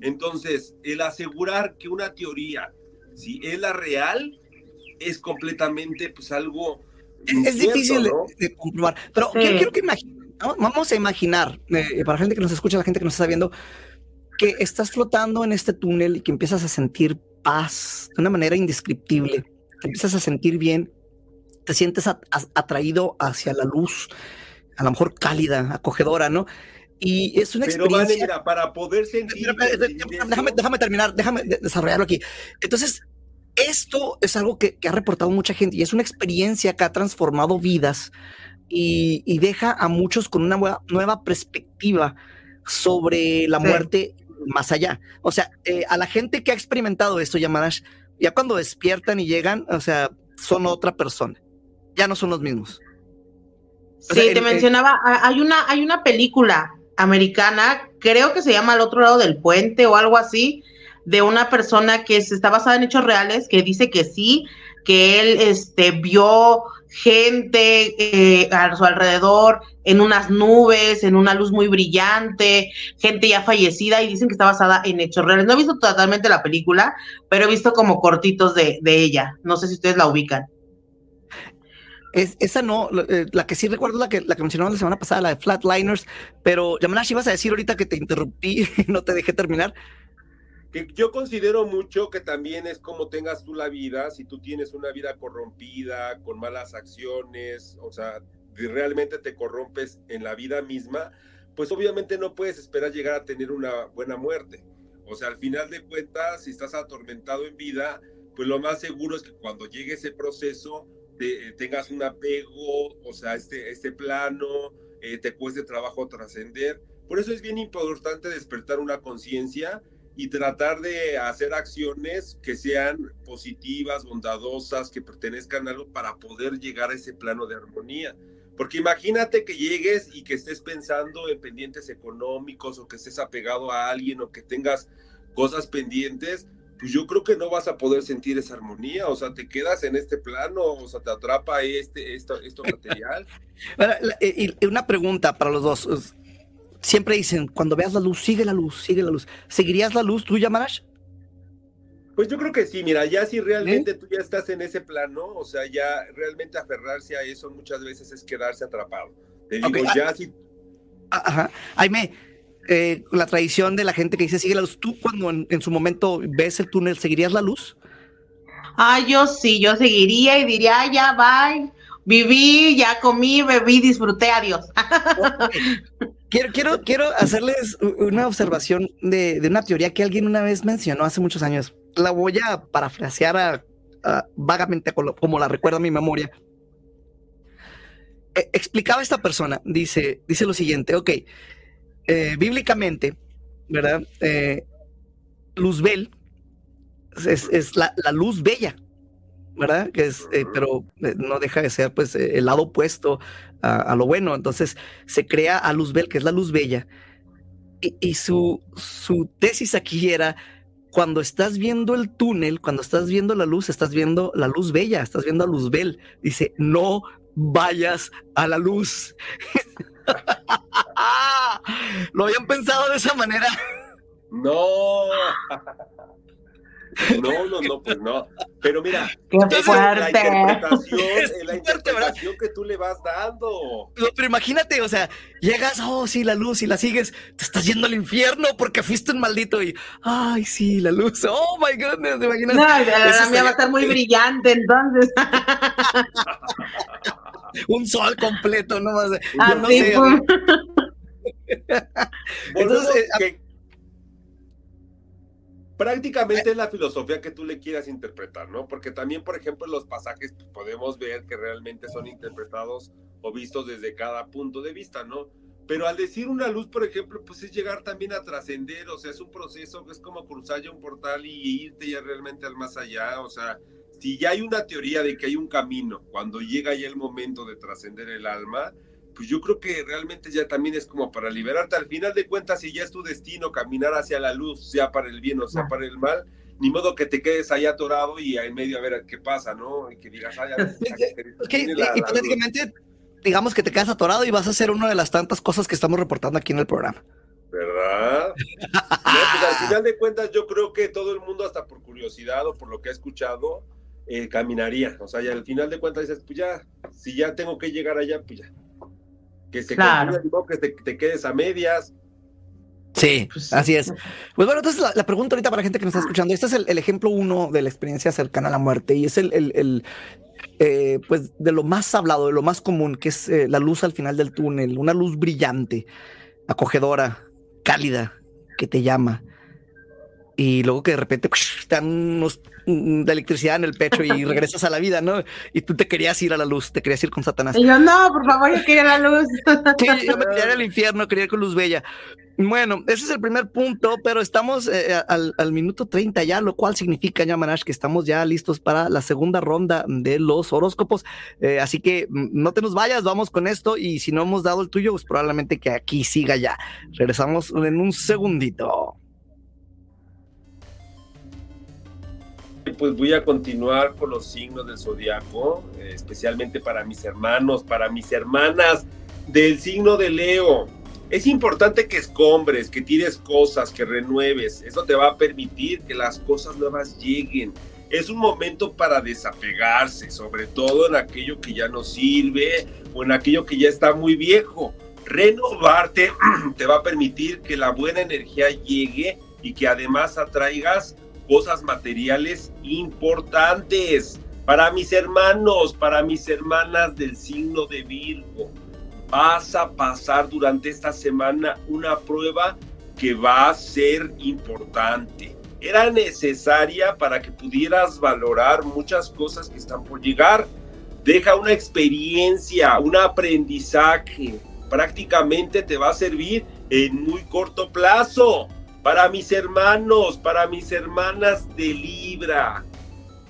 Speaker 4: Entonces, el asegurar que una teoría, si es la real, es completamente, pues, algo...
Speaker 3: es
Speaker 4: incierto,
Speaker 3: difícil de,
Speaker 4: ¿no?
Speaker 3: de comprobar. Pero
Speaker 1: Sí.
Speaker 3: quiero, quiero que imaginen, ¿no? vamos a imaginar, eh, para la gente que nos escucha, la gente que nos está viendo, que estás flotando en este túnel y que empiezas a sentir paz de una manera indescriptible, que empiezas a sentir bien, te sientes a- a- atraído hacia la luz, a lo mejor cálida, acogedora, ¿no? Y es una
Speaker 4: Pero vale,
Speaker 3: experiencia.
Speaker 4: mira, para poder sentir.
Speaker 3: Déjame, déjame terminar, déjame de- desarrollarlo aquí. Entonces, esto es algo que, que ha reportado mucha gente y es una experiencia que ha transformado vidas y, y deja a muchos con una nueva, nueva perspectiva sobre la
Speaker 1: Sí.
Speaker 3: muerte más allá. O sea, eh, a la gente que ha experimentado esto, Yamarash, ya cuando despiertan y llegan, o sea, son otra persona. Ya no son los mismos. O
Speaker 1: Sí,
Speaker 3: sea,
Speaker 1: te
Speaker 3: el-
Speaker 1: mencionaba, hay una, hay una película americana, creo que se llama Al otro lado del puente o algo así, de una persona que se está basada en hechos reales, que dice que sí, que él este, vio gente eh, a su alrededor en unas nubes, en una luz muy brillante, gente ya fallecida y dicen que está basada en hechos reales. No he visto totalmente la película, pero he visto como cortitos de, de ella. No sé si ustedes la ubican.
Speaker 3: Es, esa no, la, eh, que sí recuerdo la que, la que mencionamos la semana pasada, la de Flatliners, pero Yamanash, ibas a decir ahorita que te interrumpí no te dejé terminar.
Speaker 4: Que yo considero mucho que también es como tengas tú la vida, si tú tienes una vida corrompida, con malas acciones, o sea, realmente te corrompes en la vida misma, pues obviamente no puedes esperar llegar a tener una buena muerte. O sea, al final de cuentas, si estás atormentado en vida, pues lo más seguro es que cuando llegue ese proceso te- tengas un apego, o sea, este, este plano, eh, te cueste trabajo trascender. Por eso es bien importante despertar una conciencia y tratar de hacer acciones que sean positivas, bondadosas, que pertenezcan a algo para poder llegar a ese plano de armonía. Porque imagínate que llegues y que estés pensando en pendientes económicos o que estés apegado a alguien o que tengas cosas pendientes, pues yo creo que no vas a poder sentir esa armonía, o sea, te quedas en este plano, o sea, te atrapa este, esto, esto material.
Speaker 3: Eh, y una pregunta para los dos. Siempre dicen, cuando veas la luz, sigue la luz, sigue la luz. ¿Seguirías la luz tú, Yamarash?
Speaker 4: Pues yo creo que sí, mira, ya si realmente tú ya estás en ese plano, o sea, ya realmente aferrarse a eso muchas veces es quedarse atrapado. Te digo,
Speaker 3: Ok, ah.
Speaker 4: ya si
Speaker 3: Ah, Ajá. Jaime, eh, la tradición de la gente que dice sigue la luz, ¿tú cuando en, en su momento ves el túnel, seguirías la luz?
Speaker 1: Ah, yo sí, yo seguiría y diría, "Ah, ya, bye. Viví, ya comí, bebí, disfruté, adiós.
Speaker 3: Quiero, quiero, quiero hacerles una observación de, de una teoría que alguien una vez mencionó hace muchos años. La voy a parafrasear a- a- vagamente como, la recuerda mi memoria. Eh, explicaba esta persona, dice, dice lo siguiente, ok, eh, bíblicamente, ¿verdad? Eh, Luzbel es, es la, la luz bella, ¿verdad? Que es, eh, pero eh, no deja de ser pues eh, el lado opuesto a, lo bueno. Entonces se crea a Luzbel, que es la luz bella. Y, y su, su tesis aquí era, cuando estás viendo el túnel, cuando estás viendo la luz, estás viendo la luz bella, estás viendo a Luzbel. Dice, no vayas a la luz. Lo habían pensado de esa manera.
Speaker 4: no. No, no, no, pues no. Pero mira,
Speaker 1: Qué
Speaker 4: esa es la
Speaker 1: fuerte.
Speaker 4: interpretación, la interpretación que tú le vas dando.
Speaker 3: No, pero imagínate, o sea, llegas, oh, sí, la luz, y la sigues, te estás yendo al infierno porque fuiste un maldito y, ay, sí, la luz, oh my goodness, ¿te imaginas?
Speaker 1: No, la,
Speaker 3: Eso
Speaker 1: la mía va a estar muy brillante, entonces.
Speaker 3: Un sol completo, no más. Yo no sé,
Speaker 1: pum.
Speaker 4: Volvemos
Speaker 3: Entonces, eh,
Speaker 4: que prácticamente es la filosofía que tú le quieras interpretar, ¿no? Porque también, por ejemplo, los pasajes pues, podemos ver que realmente son interpretados o vistos desde cada punto de vista, ¿no? Pero al decir una luz, por ejemplo, pues es llegar también a trascender, o sea, es un proceso que es como cruzar ya un portal y irte ya realmente al más allá, o sea, si ya hay una teoría de que hay un camino, cuando llega ya el momento de trascender el alma, pues yo creo que realmente ya también es como para liberarte. Al final de cuentas, si ya es tu destino caminar hacia la luz, sea para el bien o sea para el mal, ni modo que te quedes ahí atorado y en medio a ver qué pasa, ¿no? Y que digas, ay, a ver,
Speaker 3: Ok,
Speaker 4: tiene la- la luz".
Speaker 3: hipotéticamente, digamos que te quedas atorado y vas a hacer una de las tantas cosas que estamos reportando aquí en el programa.
Speaker 4: ¿Verdad? No, pues al final de cuentas, yo creo que todo el mundo, hasta por curiosidad o por lo que ha escuchado, eh, caminaría. O sea, y al final de cuentas dices, pues ya, si ya tengo que llegar allá, pues ya. Que se
Speaker 1: Claro.
Speaker 4: continúe, que te, te quedes a medias.
Speaker 3: Sí,
Speaker 1: Pues,
Speaker 3: así es. Pues bueno, entonces la, la pregunta ahorita para la gente que nos está escuchando, este es el, el ejemplo uno de la experiencia cercana a la muerte y es el, el- el, eh, pues de lo más hablado, de lo más común, que es eh, la luz al final del túnel, una luz brillante. acogedora, cálida, que te llama. Y luego que de repente te dan unos de electricidad en el pecho y regresas a la vida, ¿no? Y tú te querías ir a la luz, te querías ir con Satanás.
Speaker 1: Y yo, no, por favor, yo quería la luz.
Speaker 3: Sí, yo me quería ir al infierno, quería ir con luz bella. Bueno, ese es el primer punto, pero estamos eh, al, al, minuto 30 ya, lo cual significa, Yamanash, que estamos ya listos para la segunda ronda de los horóscopos. Eh, así que mm, no te nos vayas, vamos con esto y si no hemos dado el tuyo, pues probablemente que aquí siga ya. Regresamos en un segundito.
Speaker 4: Pues voy a continuar con los signos del zodiaco, eh, especialmente para mis hermanos, para mis hermanas del signo de Leo es importante que escombres, que tires cosas, que renueves. Eso te va a permitir que las cosas nuevas lleguen. Es un momento para desapegarse, sobre todo en aquello que ya no sirve o en aquello que ya está muy viejo. Renovarte te va a permitir que la buena energía llegue y que además atraigas cosas materiales importantes para mis hermanos, para mis hermanas del signo de Virgo vas a pasar durante esta semana una prueba que va a ser importante. Era necesaria para que pudieras valorar muchas cosas que están por llegar. Deja una experiencia, un aprendizaje. Prácticamente te va a servir en muy corto plazo. Para mis hermanos, para mis hermanas de Libra,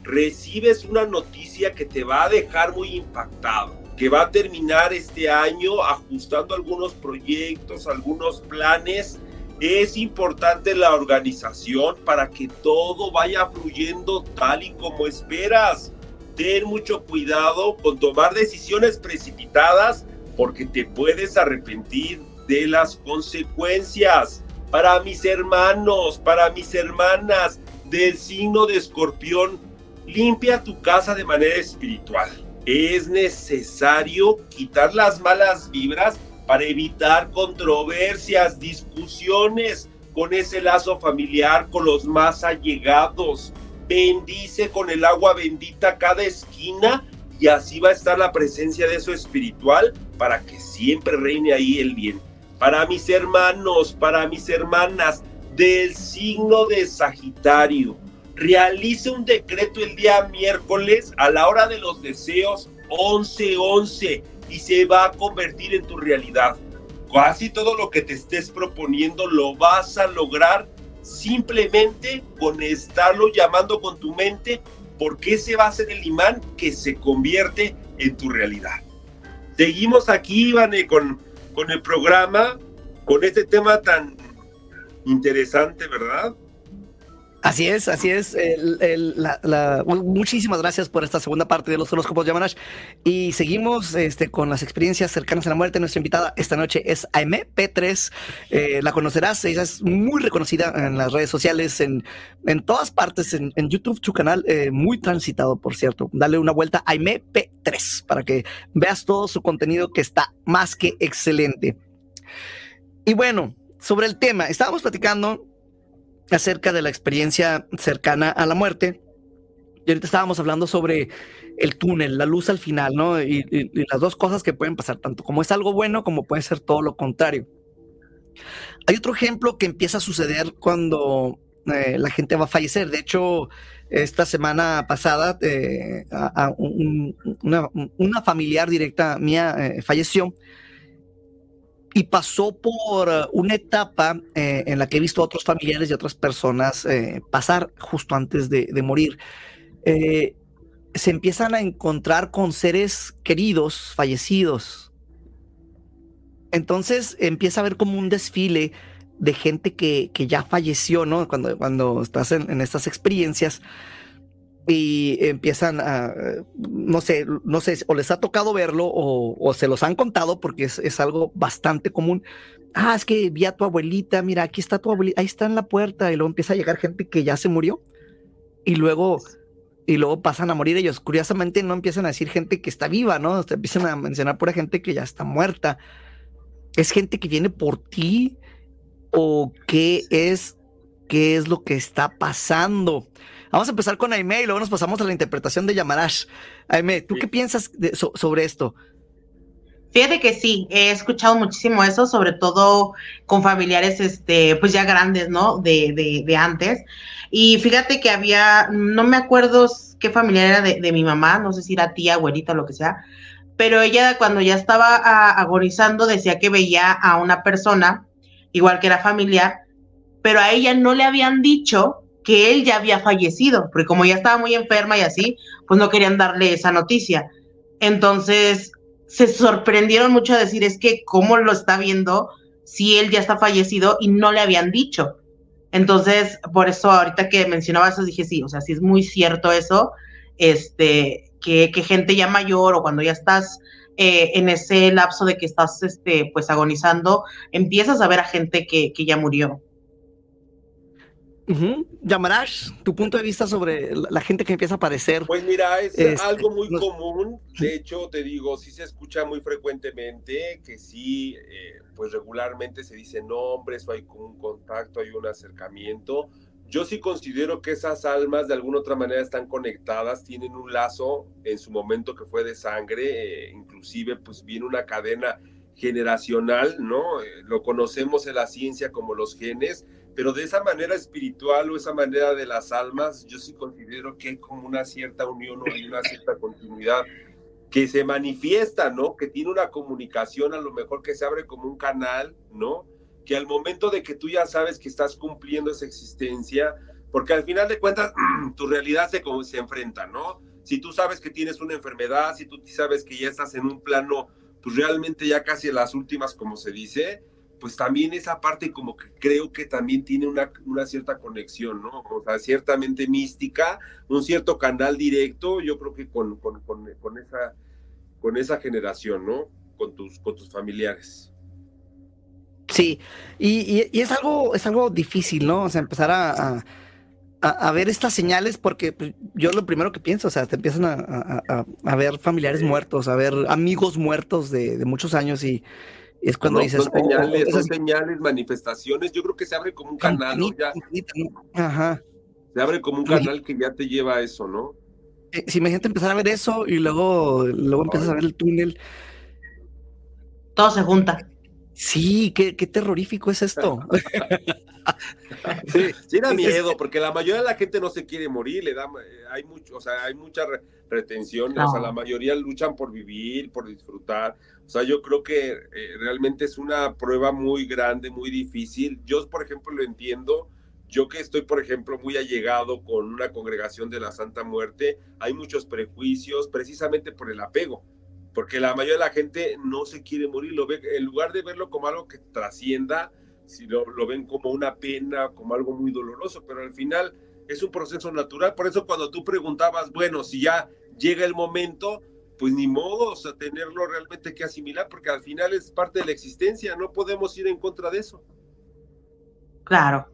Speaker 4: recibes una noticia que te va a dejar muy impactado que va a terminar este año ajustando algunos proyectos, algunos planes. Es importante la organización para que todo vaya fluyendo tal y como esperas. Ten mucho cuidado con tomar decisiones precipitadas porque te puedes arrepentir de las consecuencias. Para mis hermanos, para mis hermanas del signo de escorpión, limpia tu casa de manera espiritual es necesario quitar las malas vibras para evitar controversias, discusiones con ese lazo familiar, con los más allegados. Bendice con el agua bendita cada esquina y así va a estar la presencia de eso espiritual para que siempre reine ahí el bien. Para mis hermanos, para mis hermanas del signo de Sagitario, realice un decreto el día miércoles a la hora de los deseos 11:11 y se va a convertir en tu realidad. Casi todo lo que te estés proponiendo lo vas a lograr simplemente con estarlo llamando con tu mente porque ese va a ser el imán que se convierte en tu realidad. Seguimos aquí, Ivane, con, con el programa, con este tema tan interesante, ¿verdad?
Speaker 3: Así es, así es. muchísimas gracias por esta segunda parte de los horóscopos Yamanash. Y seguimos este, con las experiencias cercanas a la muerte. Nuestra invitada esta noche es Aime P3. Eh, la conocerás, ella es muy reconocida en las redes sociales, en, en todas partes, en, YouTube, su canal, eh, muy transitado, por cierto. Dale una vuelta a Aime P3 para que veas todo su contenido que está más que excelente. Y bueno, sobre el tema, estábamos platicando acerca de la experiencia cercana a la muerte. Y ahorita estábamos hablando sobre el túnel, la luz al final, ¿no? Y, las dos cosas que pueden pasar, tanto como es algo bueno como puede ser todo lo contrario. Hay otro ejemplo que empieza a suceder cuando eh, la gente va a fallecer. De hecho, esta semana pasada, eh, una, familiar directa mía eh, falleció y pasó por eh, una etapa eh, en la que he visto a otros familiares y otras personas eh, pasar justo antes de, morir. se empiezan a encontrar con seres queridos, fallecidos. Entonces empieza a haber como un desfile de gente que, ya falleció, ¿no? Cuando, cuando estás en estas experiencias y empiezan a, no sé, no sé, o les ha tocado verlo o, se los han contado porque es, algo bastante común. Ah, es que vi a tu abuelita, mira, aquí está tu abuelita, ahí está en la puerta y luego empieza a llegar gente que ya se murió y luego, y luego pasan a morir ellos. Curiosamente no empiezan a decir gente que está viva, ¿no? Se empiezan a mencionar pura gente que ya está muerta. ¿Es gente que viene por ti o qué es, qué es lo que está pasando? Vamos a empezar con Aime y luego nos pasamos a la interpretación de Yamarash. Aime, ¿tú qué piensas sobre esto?
Speaker 1: Fíjate que sí, he escuchado muchísimo eso, sobre todo con familiares, este, pues ya grandes, ¿no? De, de, de antes. Y fíjate que había, no me acuerdo qué familiar era de, de mi mamá, no sé si era tía, abuelita, lo que sea, pero ella cuando ya estaba a, agonizando decía que veía a una persona, igual que era familiar, pero a ella no le habían dicho que él ya había fallecido, porque como ya estaba muy enferma y así, pues no querían darle esa noticia. Entonces, se sorprendieron mucho a decir, es que cómo lo está viendo si él ya está fallecido y no le habían dicho. Entonces, por eso ahorita que mencionaba eso, dije, sí, o sea, sí es muy cierto eso, este, que, que gente ya mayor o cuando ya estás eh, en ese lapso de que estás, este, pues agonizando, empiezas a ver a gente que, que ya murió.
Speaker 3: Uh tu punto de vista sobre la gente que empieza a aparecer.
Speaker 4: Pues mira, es este, algo muy común. De hecho, te digo, sí se escucha muy frecuentemente que sí, eh, pues regularmente se dice nombres o hay un contacto, hay un acercamiento. Yo sí considero que esas almas de alguna otra manera están conectadas, tienen un lazo en su momento que fue de sangre, eh, inclusive pues viene una cadena generacional, ¿no? Eh, lo conocemos en la ciencia como los genes pero de esa manera espiritual o esa manera de las almas, yo sí considero que hay como una cierta unión o una cierta continuidad que se manifiesta, ¿no? Que tiene una comunicación a lo mejor que se abre como un canal, ¿no? Que al momento de que tú ya sabes que estás cumpliendo esa existencia, porque al final de cuentas tu realidad se, se enfrenta, ¿no? Si tú sabes que tienes una enfermedad, si tú sabes que ya estás en un plano, pues realmente ya casi las últimas, como se dice, pues también esa parte como que creo que también tiene una, una, cierta conexión, ¿no? O sea, ciertamente mística, un cierto canal directo, yo creo que con, con, con, con esa, con esa generación, ¿no? Con tus, con tus familiares.
Speaker 3: Sí, y, y, es, algo, es algo difícil, ¿no? O sea, empezar a, a, a ver estas señales, porque pues, yo lo primero que pienso, o sea, te empiezan a, a ver familiares muertos, a ver amigos muertos de, de muchos años y es cuando dices.
Speaker 4: Son señales, oh, son señales, manifestaciones. Yo creo que se abre como un canal, ¿no? Ya,
Speaker 3: Ajá.
Speaker 4: Se abre como un canal que ya te lleva a eso, ¿no?
Speaker 3: Eh, si imagínate empezar a ver eso y luego, luego empiezas a ver el túnel.
Speaker 1: Todo se junta.
Speaker 3: Sí, qué, qué terrorífico es esto.
Speaker 4: sí, sí da miedo, porque la mayoría de la gente no se quiere morir, le da, eh, hay mucho, o sea, hay mucha retención, o sea, la mayoría luchan por vivir, por disfrutar. O sea, yo creo que eh, realmente es una prueba muy grande, muy difícil. Yo, por ejemplo, lo entiendo. Yo que estoy, por ejemplo, muy allegado con una congregación de la Santa Muerte, hay muchos prejuicios precisamente por el apego, porque la mayoría de la gente no se quiere morir, lo ve, en lugar de verlo como algo que trascienda, si lo, lo ven como una pena, como algo muy doloroso, pero al final es un proceso natural. Por eso cuando tú preguntabas, bueno, si ya llega el momento, pues ni modo, o sea, tenerlo realmente que asimilar, porque al final es parte de la existencia, no podemos ir en contra de eso.
Speaker 1: Claro.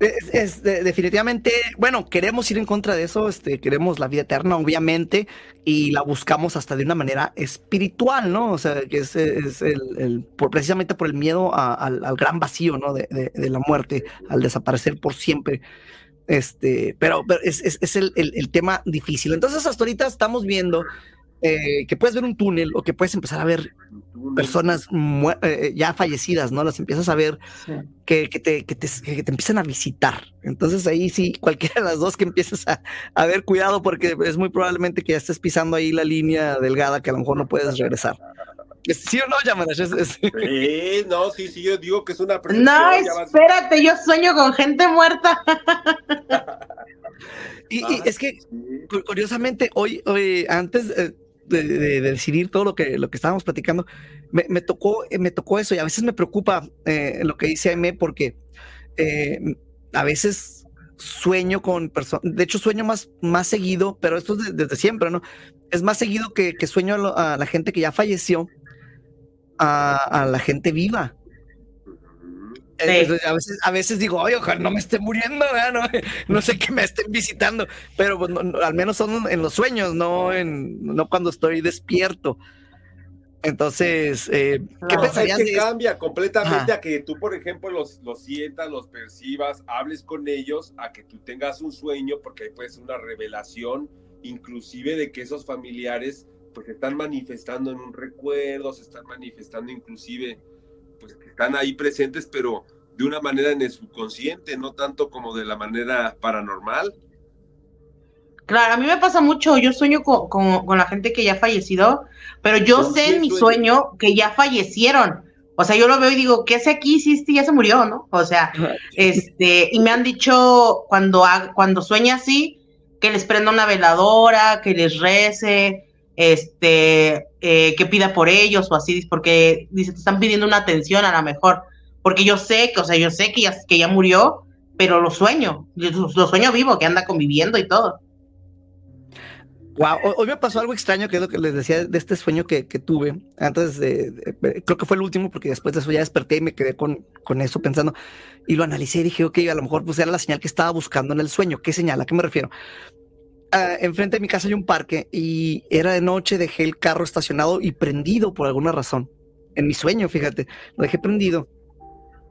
Speaker 3: Es, definitivamente, bueno, queremos ir en contra de eso, este, queremos la vida eterna, obviamente, y la buscamos hasta de una manera espiritual, ¿no? O sea, que es, el, precisamente por el miedo al, gran vacío, ¿no? De, de, la muerte, al desaparecer por siempre. Este, pero, es, es, el, el, tema difícil. Entonces, hasta ahorita estamos viendo eh, que puedes ver un túnel o que puedes empezar a ver personas eh, ya fallecidas, ¿no? Las empiezas a ver que, que, te, que, te, que, te, empiezan a visitar. Entonces ahí sí, cualquiera de las dos que empieces a, a, ver cuidado porque es muy probablemente que ya estés pisando ahí la línea delgada que a lo mejor no puedes regresar. ¿Sí o no, Yamanash?
Speaker 4: Sí, no, sí, sí, yo digo que es una
Speaker 1: No, espérate, yo sueño con gente muerta.
Speaker 3: y, y, es que, curiosamente, hoy, hoy antes, eh, de, decidir todo lo que, lo que estábamos platicando, me, tocó, me tocó eso y a veces me preocupa eh, lo que dice Aime porque eh, a veces sueño con personas, de hecho sueño más, más seguido, pero esto es desde siempre, ¿no? Es más seguido que, que sueño a, la gente que ya falleció, a la gente viva. A, veces, a veces digo, oye, ojalá no me esté muriendo, no, no, sé que me estén visitando, pero pues, al menos son en los sueños, no, en, no cuando estoy despierto. Entonces, eh, ¿qué
Speaker 4: no, pensarías? que cambia completamente a que tú, por ejemplo, los, los sientas, los percibas, hables con ellos, a que tú tengas un sueño, porque ahí puede ser una revelación, inclusive de que esos familiares pues se están manifestando en un recuerdo, se están manifestando inclusive, están ahí presentes, pero de una manera en el subconsciente, no tanto como de la manera paranormal.
Speaker 1: Claro, a mí me pasa mucho, yo sueño con, con, con la gente que ya ha fallecido, pero yo
Speaker 4: ¿Con
Speaker 1: sé en mi sueño que ya fallecieron. O sea, yo lo veo y digo, ¿qué hace aquí? Sí, este ya se murió, ¿no? O sea, este, y me han dicho cuando, cuando sueña así, que les prenda una veladora, que les rece, este, eh, que pida por ellos o así, porque dice, te están pidiendo una atención a lo mejor, porque yo sé que, o sea, yo sé que ya, que ya murió, pero lo sueño, lo, sueño vivo, que anda conviviendo y todo.
Speaker 3: Wow, hoy me pasó algo extraño, que es lo que les decía de este sueño que, que tuve antes de, de- creo que fue el último, porque después de eso ya desperté y me quedé con, con eso pensando y lo analicé y dije, ok, a lo mejor pues era la señal que estaba buscando en el sueño. ¿Qué señal? ¿A qué me refiero? Ah, enfrente de mi casa hay un parque y era de noche, dejé el carro estacionado y prendido por alguna razón. En mi sueño, fíjate, lo dejé prendido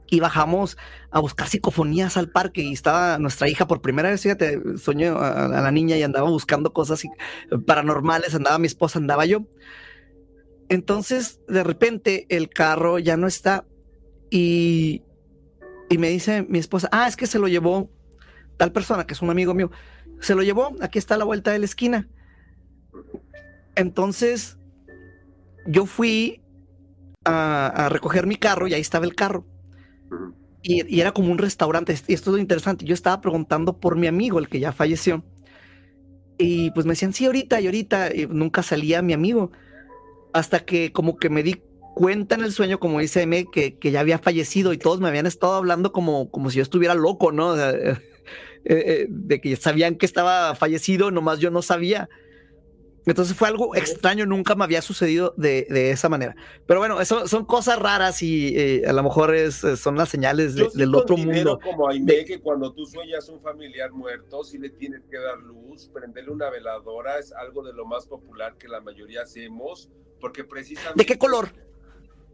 Speaker 3: y bajamos a buscar psicofonías al parque y estaba nuestra hija por primera vez, fíjate, soñó a, a la niña y andaba buscando cosas y- paranormales, andaba mi esposa, andaba yo. Entonces, de repente, el carro ya no está y, y me dice mi esposa, ah, es que se lo llevó tal persona, que es un amigo mío, se lo llevó, aquí está la vuelta de la esquina. Entonces, yo fui a, recoger mi carro y ahí estaba el carro. Y, era como un restaurante. Y esto es lo interesante. Yo estaba preguntando por mi amigo, el que ya falleció. Y pues me decían, sí, ahorita y ahorita. Nunca salía mi amigo. Hasta que como que me di cuenta en el sueño, como dice M, que, que ya había fallecido y todos me habían estado hablando como, como si yo estuviera loco, ¿no? Eh, de que sabían que estaba fallecido, nomás yo no sabía. Entonces fue algo extraño, nunca me había sucedido de, de esa manera. Pero bueno, eso son cosas raras y eh, a lo mejor es, eh, son las señales de-
Speaker 4: sí
Speaker 3: del otro mundo.
Speaker 4: como Aime que cuando tú sueñas un familiar muerto, sí le tienes que dar luz, prenderle una veladora, es algo de lo más popular que la mayoría hacemos, porque precisamente...
Speaker 3: ¿De qué color?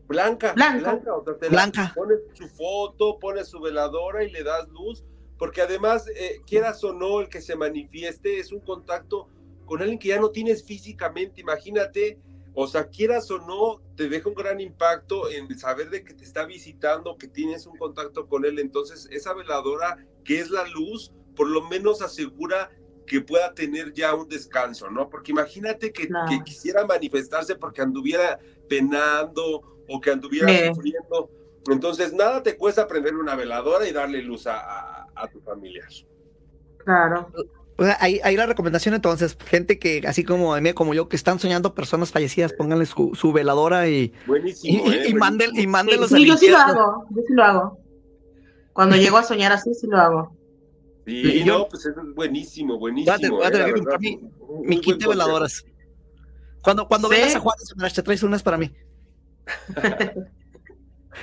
Speaker 4: Blanca,
Speaker 1: Blanco.
Speaker 4: blanca, o sea, te la-
Speaker 3: Blanca.
Speaker 4: pones su foto, pones su veladora y le das luz, porque además, eh, quieras o no, el que se manifieste es un contacto con alguien que ya no tienes físicamente, imagínate, o sea, quieras o no, te deja un gran impacto en saber de que te está visitando, que tienes un contacto con él, entonces esa veladora, que es la luz, por lo menos asegura que pueda tener ya un descanso, ¿no? Porque imagínate que,
Speaker 1: Claro.
Speaker 4: que quisiera manifestarse porque anduviera penando o que anduviera
Speaker 1: Sí.
Speaker 4: sufriendo. Entonces, nada te cuesta prender una veladora y darle luz a, a- a tu familiar.
Speaker 1: Claro.
Speaker 3: O sea, ahí, ahí la recomendación entonces, gente que así como M, como yo, que están soñando personas fallecidas, pónganle su, su veladora y, y,
Speaker 4: Buenísimo.
Speaker 3: y-
Speaker 4: ¿eh?
Speaker 3: y manden, y
Speaker 1: Sí,
Speaker 3: mándenlos
Speaker 1: sí,
Speaker 3: al
Speaker 1: yo sí lo hago, yo sí lo hago. Cuando llego a soñar así, sí lo hago.
Speaker 4: Sí,
Speaker 3: Yo-
Speaker 4: no, pues eso es buenísimo, buenísimo.
Speaker 3: voy a
Speaker 4: eh,
Speaker 3: tener que comprar mi- Mi kit de veladoras. Cuando, cuando
Speaker 1: Sí.
Speaker 3: vengas a Juárez, te traes unas para mí.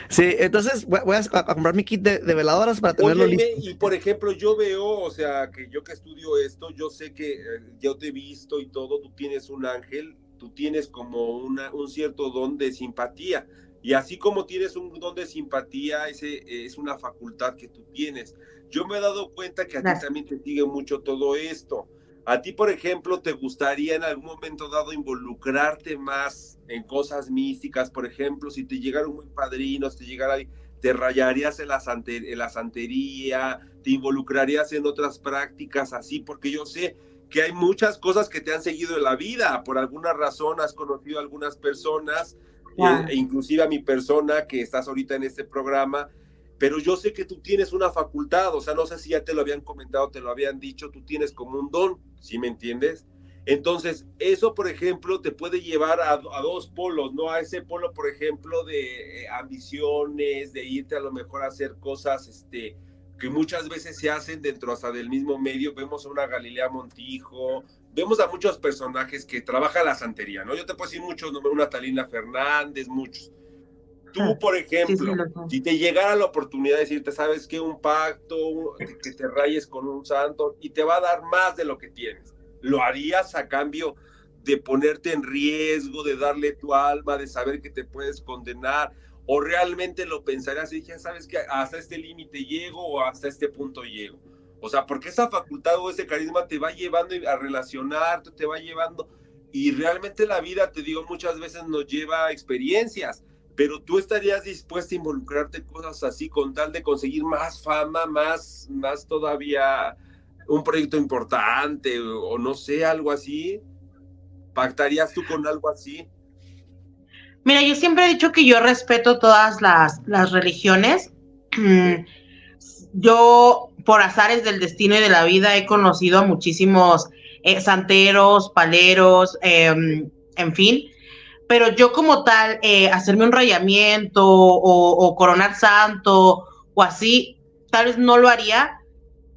Speaker 3: Sí, entonces voy, a, a comprar mi kit de, de veladoras para tenerlo
Speaker 4: Oye,
Speaker 3: listo.
Speaker 4: Y por ejemplo, yo veo, o sea, que yo que estudio esto, yo sé que eh, yo te he visto y todo, tú tienes un ángel, tú tienes como una, un cierto don de simpatía. Y así como tienes un don de simpatía, ese eh, es una facultad que tú tienes. Yo me he dado cuenta que a ti también te sigue mucho todo esto. A ti, por ejemplo, ¿te gustaría en algún momento dado involucrarte más en cosas místicas? Por ejemplo, si te llegara un buen padrino, si te llegara te rayarías en la, sante- en la santería, te involucrarías en otras prácticas así, porque yo sé que hay muchas cosas que te han seguido en la vida. Por alguna razón has conocido a algunas personas, eh, e inclusive a mi persona que estás ahorita en este programa, pero yo sé que tú tienes una facultad, o sea, no sé si ya te lo habían comentado, te lo habían dicho, tú tienes como un don, ¿sí me entiendes? Entonces, eso, por ejemplo, te puede llevar a, a dos polos, ¿no? A ese polo, por ejemplo, de eh, ambiciones, de irte a lo mejor a hacer cosas, este, que muchas veces se hacen dentro hasta del mismo medio. Vemos a una Galilea Montijo, vemos a muchos personajes que trabajan la santería, ¿no? Yo te puedo decir muchos, una Talina Fernández, muchos. Tú, por ejemplo,
Speaker 1: Sí, sí,
Speaker 4: si te llegara la oportunidad de decirte, ¿sabes qué? Un pacto, un- que- que te rayes con un santo y te va a dar más de lo que tienes. ¿Lo harías a cambio de ponerte en riesgo, de darle tu alma, de saber que te puedes condenar? ¿O realmente lo pensarías y dije, ¿sabes qué? Hasta este límite llego o hasta este punto llego? O sea, porque esa facultad o ese carisma te va llevando a relacionarte, te va llevando y realmente la vida, te digo, muchas veces nos lleva a experiencias, pero tú estarías dispuesta a involucrarte cosas así con tal de conseguir más fama, más, más todavía un proyecto importante o, no sé, algo así. ¿Pactarías tú con algo así?
Speaker 1: Mira, yo siempre he dicho que yo respeto todas las, las religiones. Yo, por azares del destino y de la vida, he conocido a muchísimos eh, santeros, paleros, em, en fin. Pero yo como tal, eh, hacerme un rayamiento o, coronar santo o así, tal vez no lo haría,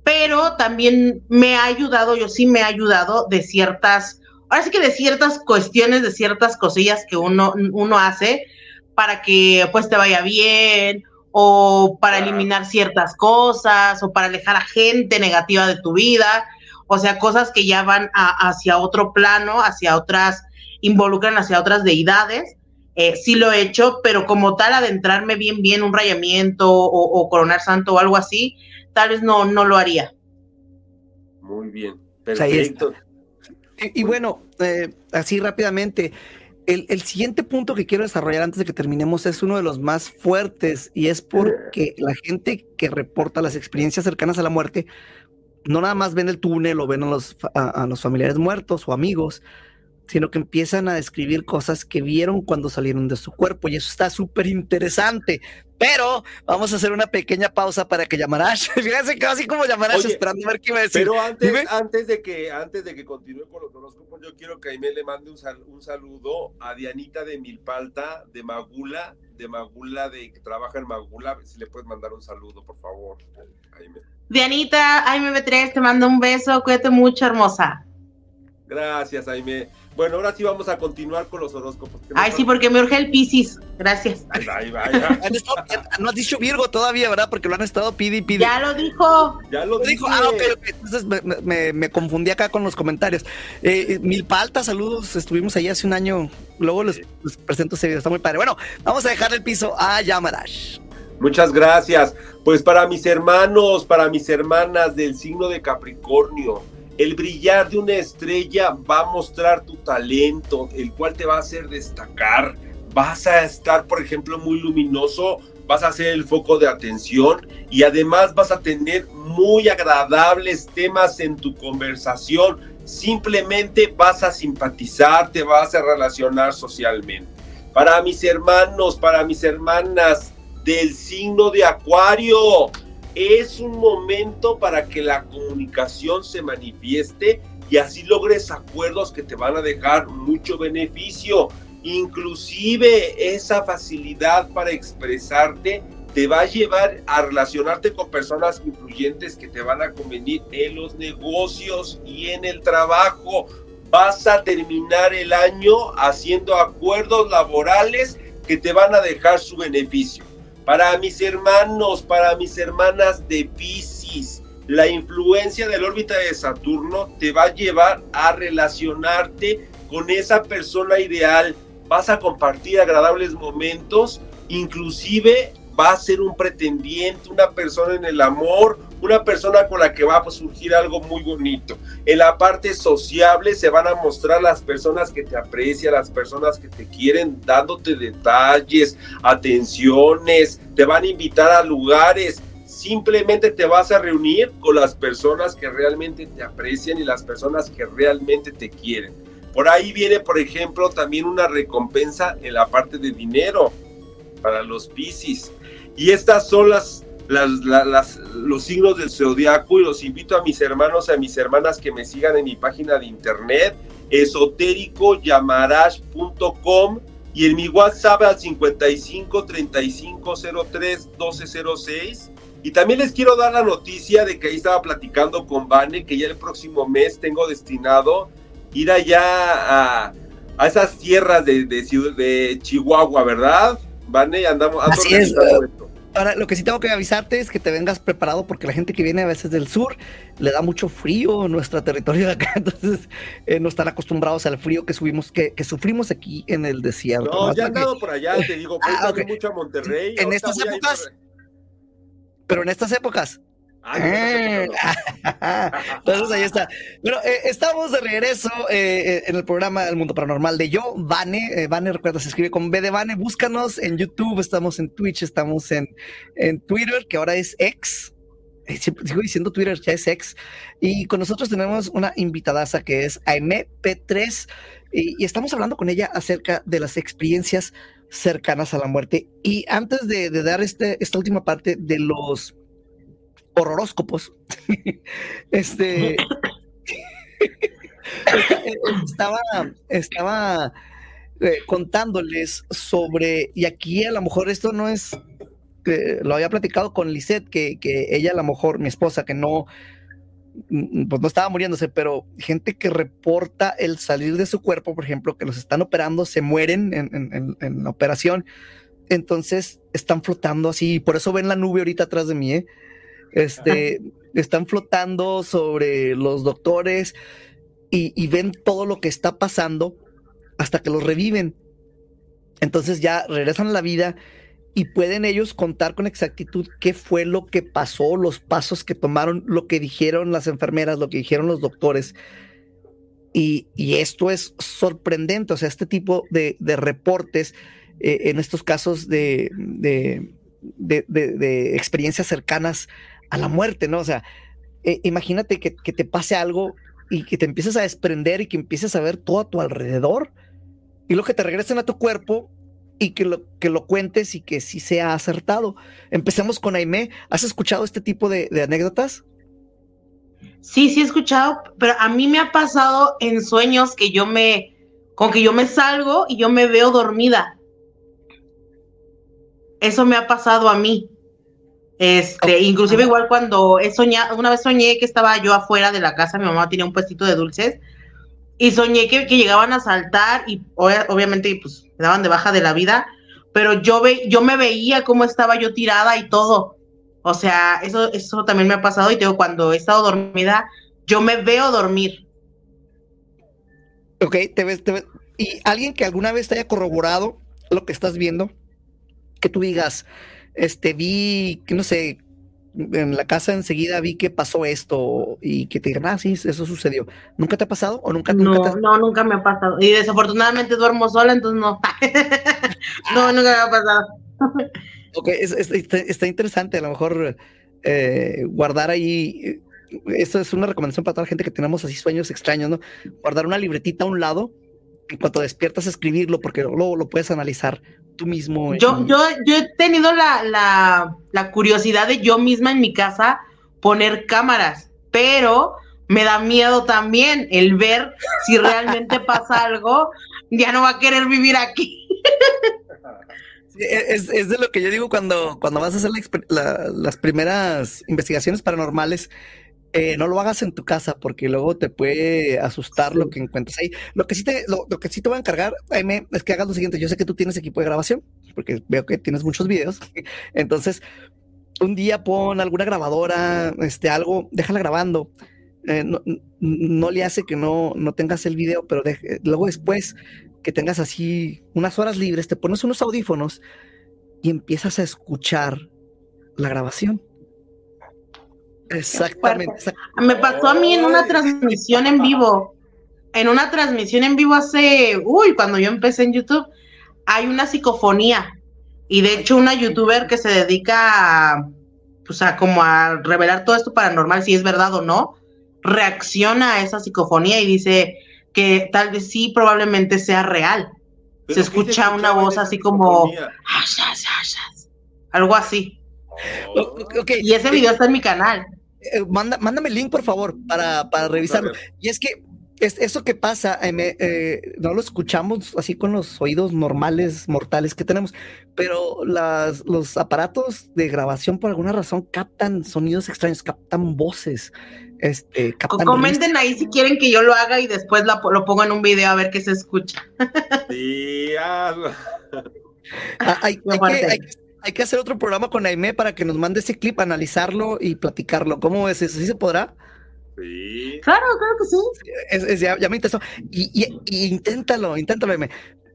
Speaker 1: pero también me ha ayudado, yo sí me ha ayudado de ciertas, ahora sí que de ciertas cuestiones, de ciertas cosillas que uno, uno hace para que pues te vaya bien o para eliminar ciertas cosas o para alejar a gente negativa de tu vida. O sea, cosas que ya van hacia otro plano, hacia otras, involucran hacia otras deidades. Eh, sí lo he hecho, pero como tal, adentrarme bien, bien, un rayamiento o, coronar santo o algo así, tal vez no, no lo haría.
Speaker 4: Muy bien, perfecto.
Speaker 3: Y, bueno, eh, así rápidamente, el, el, siguiente punto que quiero desarrollar antes de que terminemos es uno de los más fuertes y es porque la gente que reporta las experiencias cercanas a la muerte no nada más ven el túnel o ven a los, a, los familiares muertos o amigos, sino que empiezan a describir cosas que vieron cuando salieron de su cuerpo y eso está súper interesante. Pero vamos a hacer una pequeña pausa para que Yamarash, fíjense que así como Yamarash esperando a ver qué iba a decir.
Speaker 4: Pero antes, antes, de que, antes de que continúe con los horóscopos, yo quiero que Aime le mande un, un saludo a Dianita de Milpalta, de Magula, de Magula, de que trabaja en Magula, si le puedes mandar un saludo, por favor,
Speaker 1: Aime. Dianita, AIMB3, te mando un beso, cuídate mucho, hermosa.
Speaker 4: Gracias, Aime. Bueno, ahora sí vamos a continuar con los horóscopos.
Speaker 1: Ay, sí, porque me urge el Piscis. Gracias.
Speaker 3: Ay, vaya. no has dicho Virgo todavía, ¿verdad? Porque lo han estado pidi pidi.
Speaker 1: Ya lo dijo.
Speaker 4: Ya lo, dijo.
Speaker 3: Ah, ok, Entonces me, confundí acá con los comentarios. Eh, Milpalta, saludos. Estuvimos ahí hace un año. Luego les, presento ese video. Está muy padre. Bueno, vamos a dejar el piso a Yamarash.
Speaker 4: Muchas gracias. Pues para mis hermanos, para mis hermanas del signo de Capricornio, el brillar de una estrella va a mostrar tu talento, el cual te va a hacer destacar. Vas a estar, por ejemplo, muy luminoso, vas a ser el foco de atención y además vas a tener muy agradables temas en tu conversación. Simplemente vas a simpatizar, te vas a relacionar socialmente. Para mis hermanos, para mis hermanas, del signo de Acuario. Es un momento para que la comunicación se manifieste y así logres acuerdos que te van a dejar mucho beneficio. Inclusive esa facilidad para expresarte te va a llevar a relacionarte con personas influyentes que te van a convenir en los negocios y en el trabajo. Vas a terminar el año haciendo acuerdos laborales que te van a dejar su beneficio. Para mis hermanos, para mis hermanas de Pisces, la influencia de la órbita de Saturno te va a llevar a relacionarte con esa persona ideal. Vas a compartir agradables momentos, inclusive va a ser un pretendiente, una persona en el amor, una persona con la que va a surgir algo muy bonito. En la parte sociable se van a mostrar las personas que te aprecian, las personas que te quieren, dándote detalles, atenciones, te van a invitar a lugares. Simplemente te vas a reunir con las personas que realmente te aprecian y las personas que realmente te quieren. Por ahí viene, por ejemplo, también una recompensa en la parte de dinero para los Piscis y estas son las, las, los signos del zodiaco y los invito a mis hermanos y a mis hermanas que me sigan en mi página de internet esotéricoyamarash.com y en mi WhatsApp al 55 35 03 1206. Y también les quiero dar la noticia de que ahí estaba platicando con Vane que ya el próximo mes tengo destinado ir allá a, a esas tierras de, de, de Chihuahua, ¿verdad? Vane, andamos.
Speaker 3: Así es. Ahora, lo que sí tengo que avisarte es que te vengas preparado porque la gente que viene a veces del sur le da mucho frío en nuestro territorio de acá, entonces eh, no están acostumbrados al frío que subimos, que, sufrimos aquí en el desierto.
Speaker 4: No, ya he andado por allá, te digo, ah, mucho a Monterrey.
Speaker 3: En estas épocas. Pero en estas épocas. Entonces ahí está. Bueno, eh, estamos de regreso eh, eh, en el programa El Mundo Paranormal de yo, Vane. Vane, recuerda, se escribe con B de Vane. Búscanos en YouTube, estamos en Twitch, estamos en, en Twitter, que ahora es X. Sigo diciendo Twitter, ya es X. Y con nosotros tenemos una invitadaza que es Aime P3. Y, estamos hablando con ella acerca de las experiencias cercanas a la muerte. Y antes de, de dar este, esta última parte de los horroróscopos, este estaba, estaba eh, contándoles sobre, y aquí a lo mejor esto no es, eh, lo había platicado con Lisette, que, que ella a lo mejor, mi esposa, que no, mm, pues no estaba muriéndose, pero gente que reporta el salir de su cuerpo, por ejemplo, que los están operando, se mueren en, en, en la operación, entonces están flotando así, por eso ven la nube ahorita atrás de mí, ¿eh? Este, están flotando sobre los doctores y, ven todo lo que está pasando hasta que los reviven. Entonces ya regresan a la vida y pueden ellos contar con exactitud qué fue lo que pasó, los pasos que tomaron, lo que dijeron las enfermeras, lo que dijeron los doctores. Y, esto es sorprendente, o sea, este tipo de, reportes eh, en estos casos de, de, experiencias cercanas a la muerte, ¿no? O sea, eh, imagínate que, te pase algo y que te empieces a desprender y que empieces a ver todo a tu alrededor y lo que te regresen a tu cuerpo y que lo, que lo cuentes y que sí sea acertado. Empecemos con Aime. ¿Has escuchado este tipo de, de anécdotas?
Speaker 1: Sí, sí he escuchado, pero a mí me ha pasado en sueños que yo me, con que yo me salgo y yo me veo dormida. Eso me ha pasado a mí. Este, inclusive igual cuando he soñado, una vez soñé que estaba yo afuera de la casa, mi mamá tenía un puestito de dulces, y soñé que, llegaban a saltar y obviamente pues me daban de baja de la vida, pero yo ve, yo me veía cómo estaba yo tirada y todo. O sea, eso, eso también me ha pasado y digo, cuando he estado dormida, yo me veo dormir.
Speaker 3: Ok, te ves, te ves. ¿Y alguien que alguna vez te haya corroborado lo que estás viendo? Que tú digas, este, vi, que no sé, en la casa enseguida vi que pasó esto y que te digan, ah, sí, eso sucedió. ¿Nunca te ha pasado o nunca?
Speaker 1: No,
Speaker 3: nunca
Speaker 1: no, nunca me ha pasado. Y desafortunadamente duermo sola, entonces no. no, nunca me ha pasado.
Speaker 3: ok, está, interesante, a lo mejor eh, guardar ahí, eso es una recomendación para toda la gente que tenemos así sueños extraños, ¿no? Guardar una libretita a un lado en cuanto despiertas escribirlo porque luego lo puedes analizar tú mismo.
Speaker 1: Yo, yo, yo he tenido la, curiosidad de yo misma en mi casa poner cámaras, pero me da miedo también el ver si realmente pasa algo, ya no va a querer vivir aquí.
Speaker 3: es, de lo que yo digo cuando, cuando vas a hacer las primeras investigaciones paranormales eh, no lo hagas en tu casa porque luego te puede asustar lo que encuentres ahí. Lo que sí te, lo, que sí te voy a encargar, es que hagas lo siguiente. Yo sé que tú tienes equipo de grabación porque veo que tienes muchos videos. Entonces, un día pon alguna grabadora, este, algo, déjala grabando. Eh, no, le hace que no, no tengas el video, pero luego después que tengas así unas horas libres, te pones unos audífonos y empiezas a escuchar la grabación Exactamente.
Speaker 1: Me pasó a mí en una transmisión en vivo. En una transmisión en vivo hace, uy, cuando yo empecé en YouTube, hay una psicofonía. Y de hecho, una youtuber que se dedica a, pues a como a revelar todo esto paranormal, si es verdad o no, reacciona a esa psicofonía y dice que tal vez sí, probablemente sea real. Se escucha una voz así como algo así. Y ese video está en mi canal.
Speaker 3: Eh, mándame el link, por favor, para, para revisarlo. Y es que es, eso que pasa, eh, no lo escuchamos así con los oídos normales, mortales que tenemos, pero las, los aparatos de grabación por alguna razón captan sonidos extraños, captan voces. Este,
Speaker 1: Comenten ahí si quieren que yo lo haga y después lo, lo pongo en un video a ver qué se escucha.
Speaker 4: Sí,
Speaker 3: ah, hay, que, hay que hacer otro programa con Aime para que nos mande ese clip, analizarlo y platicarlo. ¿Cómo es eso? ¿Sí se podrá?
Speaker 4: Sí.
Speaker 1: Claro, claro que
Speaker 3: sí. ya, me interesó. Y, inténtalo, inténtalo, Aime.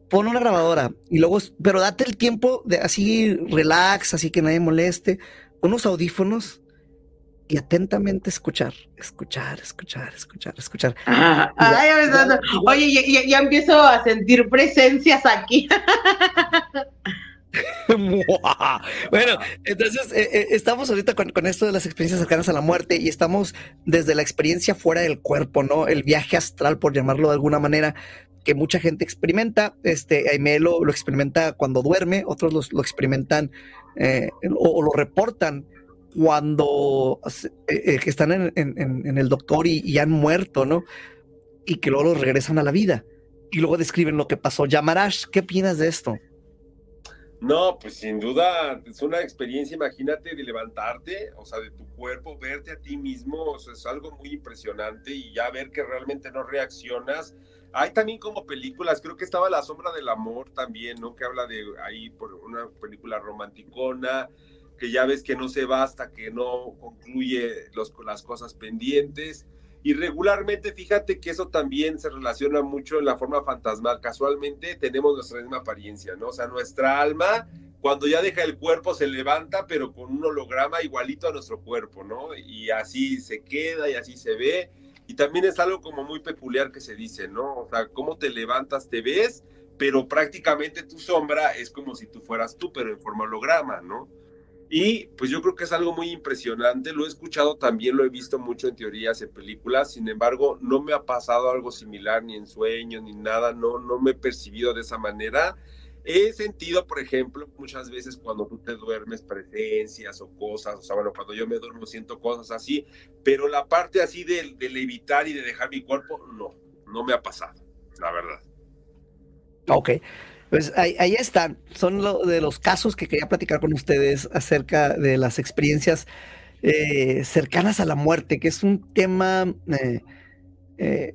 Speaker 3: Pon una grabadora y luego, pero date el tiempo de así relax, así que nadie moleste, unos audífonos y atentamente escuchar, escuchar, escuchar, escuchar, escuchar.
Speaker 1: Ah, ay, Oye, ya, ya- ya empiezo a sentir presencias aquí.
Speaker 3: bueno, entonces eh, eh, estamos ahorita con, esto de las experiencias cercanas a la muerte y estamos desde la experiencia fuera del cuerpo, ¿no? El viaje astral, por llamarlo de alguna manera, que mucha gente experimenta. Este, Aimee lo, experimenta cuando duerme, otros lo experimentan eh, o, lo reportan cuando que están en, el doctor y, han muerto, ¿no? Y que luego regresan a la vida. Y luego describen lo que pasó. Yamarash, ¿qué opinas de esto?
Speaker 4: No, pues sin duda es una experiencia, imagínate, de levantarte, o sea, de tu cuerpo, verte a ti mismo, o sea, es algo muy impresionante y ya ver que realmente no reaccionas. Hay también como películas, creo que estaba La Sombra del Amor también, ¿no? Que habla de ahí por una película romanticona, que ya ves que no se va hasta que no concluye los, las cosas pendientes. Y regularmente, fíjate que eso también se relaciona mucho en la forma fantasmal. Casualmente tenemos nuestra misma apariencia, ¿no? O sea, nuestra alma, cuando ya deja el cuerpo, se levanta, pero con un holograma igualito a nuestro cuerpo, ¿no? Y así se queda y así se ve. Y también es algo como muy peculiar que se dice, ¿no? O sea, cómo te levantas, te ves, pero prácticamente tu sombra es como si tú fueras tú, pero en forma holograma, ¿no? Y pues yo creo que es algo muy impresionante, lo he escuchado también, lo he visto mucho en teorías, en películas, sin embargo, no me ha pasado algo similar ni en sueños ni nada, no, no me he percibido de esa manera. He sentido, por ejemplo, muchas veces cuando tú te duermes presencias o cosas, o sea, bueno, cuando yo me duermo siento cosas así, pero la parte así de, de levitar y de dejar mi cuerpo, no, no me ha pasado, la verdad.
Speaker 3: Ok, pues ahí, ahí están. Son lo, de los casos que quería platicar con ustedes acerca de las experiencias eh, cercanas a la muerte, que es un tema eh, eh,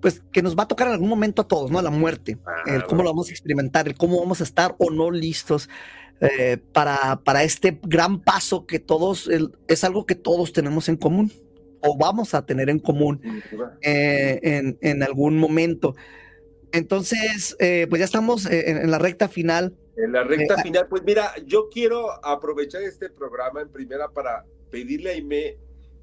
Speaker 3: pues que nos va a tocar en algún momento a todos, ¿no? La muerte, el cómo lo vamos a experimentar, el cómo vamos a estar o no listos para, para este gran paso que todos, el- es algo que todos tenemos en común o vamos a tener en común en, en algún momento. Entonces, eh, pues ya estamos eh, en, en la recta final.
Speaker 4: En la recta
Speaker 3: Eh,
Speaker 4: final, pues mira, yo quiero aprovechar este programa en primera para pedirle a Aime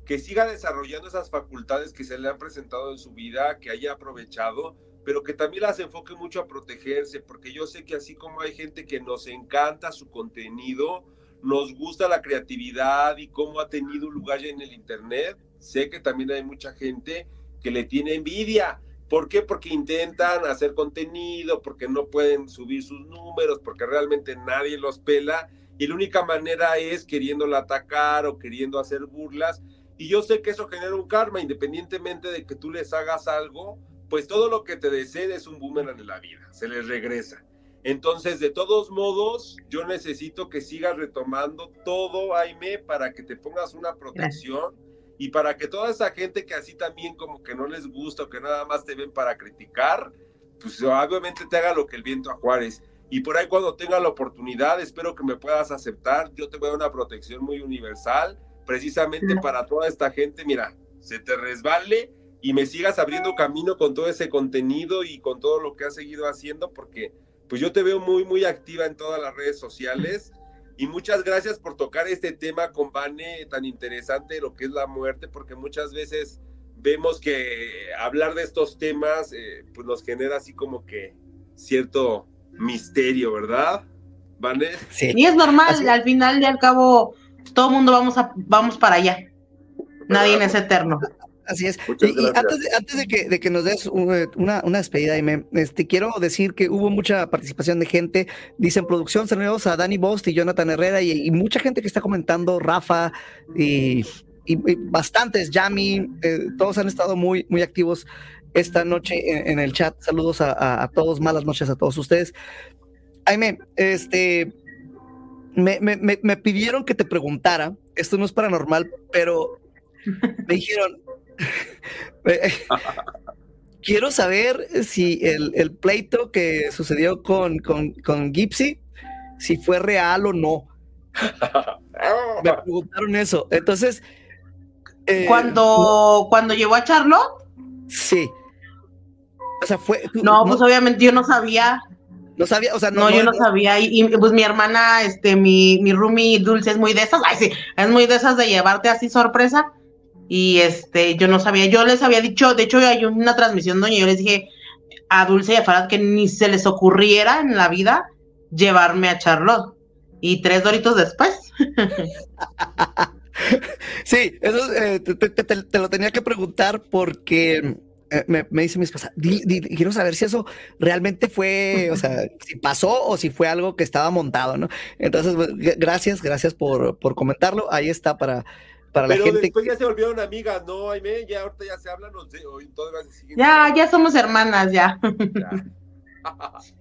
Speaker 4: que siga desarrollando esas facultades que se le han presentado en su vida, que haya aprovechado, pero que también las enfoque mucho a protegerse, porque yo sé que así como hay gente que nos encanta su contenido, nos gusta la creatividad y cómo ha tenido un lugar ya en el Internet, sé que también hay mucha gente que le tiene envidia. ¿Por qué? Porque intentan hacer contenido, porque no pueden subir sus números, porque realmente nadie los pela y la única manera es queriéndola atacar o queriendo hacer burlas. Y yo sé que eso genera un karma, independientemente de que tú les hagas algo, pues todo lo que te deseen es un boomerang en la vida, se les regresa. Entonces, de todos modos, yo necesito que sigas retomando todo, Aime, para que te pongas una protección y para que toda esa gente que así también como que no les gusta o que nada más te ven para criticar, pues obviamente te haga lo que el viento a Juárez. Y por ahí cuando tenga la oportunidad, espero que me puedas aceptar. Yo te voy a dar una protección muy universal, precisamente para toda esta gente. Mira, se te resbale y me sigas abriendo camino con todo ese contenido y con todo lo que has seguido haciendo, porque pues yo te veo muy, muy activa en todas las redes sociales. Y muchas gracias por tocar este tema con Vane tan interesante, lo que es la muerte, porque muchas veces vemos que hablar de estos temas eh, pues nos genera así como que cierto misterio, ¿verdad? ¿Vane?
Speaker 3: Sí.
Speaker 1: Y es normal,
Speaker 3: Así-
Speaker 1: al final y al cabo, todo el mundo vamos, a, vamos para allá. Nadie es eterno.
Speaker 3: Así es.
Speaker 4: Muchas
Speaker 3: Y, antes, de, antes de que, de que nos des un- una, una despedida, Aime, este, quiero decir que hubo mucha participación de gente. Dicen producción, saludos a Dani Bost y Jonathan Herrera y, y mucha gente que está comentando, Rafa y, bastantes, Yami, eh, todos han estado muy, muy activos esta noche en, en el chat. Saludos a, a- a todos, malas noches a todos ustedes. Aime, este, me, me- me- me pidieron que te preguntara, esto no es paranormal, pero me dijeron, eh, quiero saber si el, el pleito que sucedió con, con, con Gipsy, si fue real o no. Me preguntaron eso. Entonces, eh,
Speaker 1: Cuando, cuando llegó a Charlotte,
Speaker 3: sí. O sea, fue.
Speaker 1: no, pues obviamente yo no sabía.
Speaker 3: No sabía, o sea,
Speaker 1: No, yo no sabía. Y, y, pues mi hermana, este, mi, mi roomie Dulce es muy de esas. Ay, sí, es muy de esas de llevarte así sorpresa. Y este, yo no sabía. Yo les había dicho, de hecho, hay una transmisión donde yo les dije a Dulce y a Farad que ni se les ocurriera en la vida llevarme a Charlotte. Y tres doritos después.
Speaker 3: sí, eso eh, te, te- te- te lo tenía que preguntar porque eh, me, me dice mi esposa, "Di- di- quiero saber si eso realmente fue, o sea, si pasó o si fue algo que estaba montado, ¿no? Entonces, pues, gracias, gracias por, por comentarlo. Ahí está para, para la
Speaker 4: Pero
Speaker 3: gente.
Speaker 4: después ya se volvieron amigas, ¿no, Aime? Ya ahorita ya se hablan, o se- o todavía se siguen.
Speaker 1: Ya, ya somos hermanas, ya.
Speaker 4: Ya.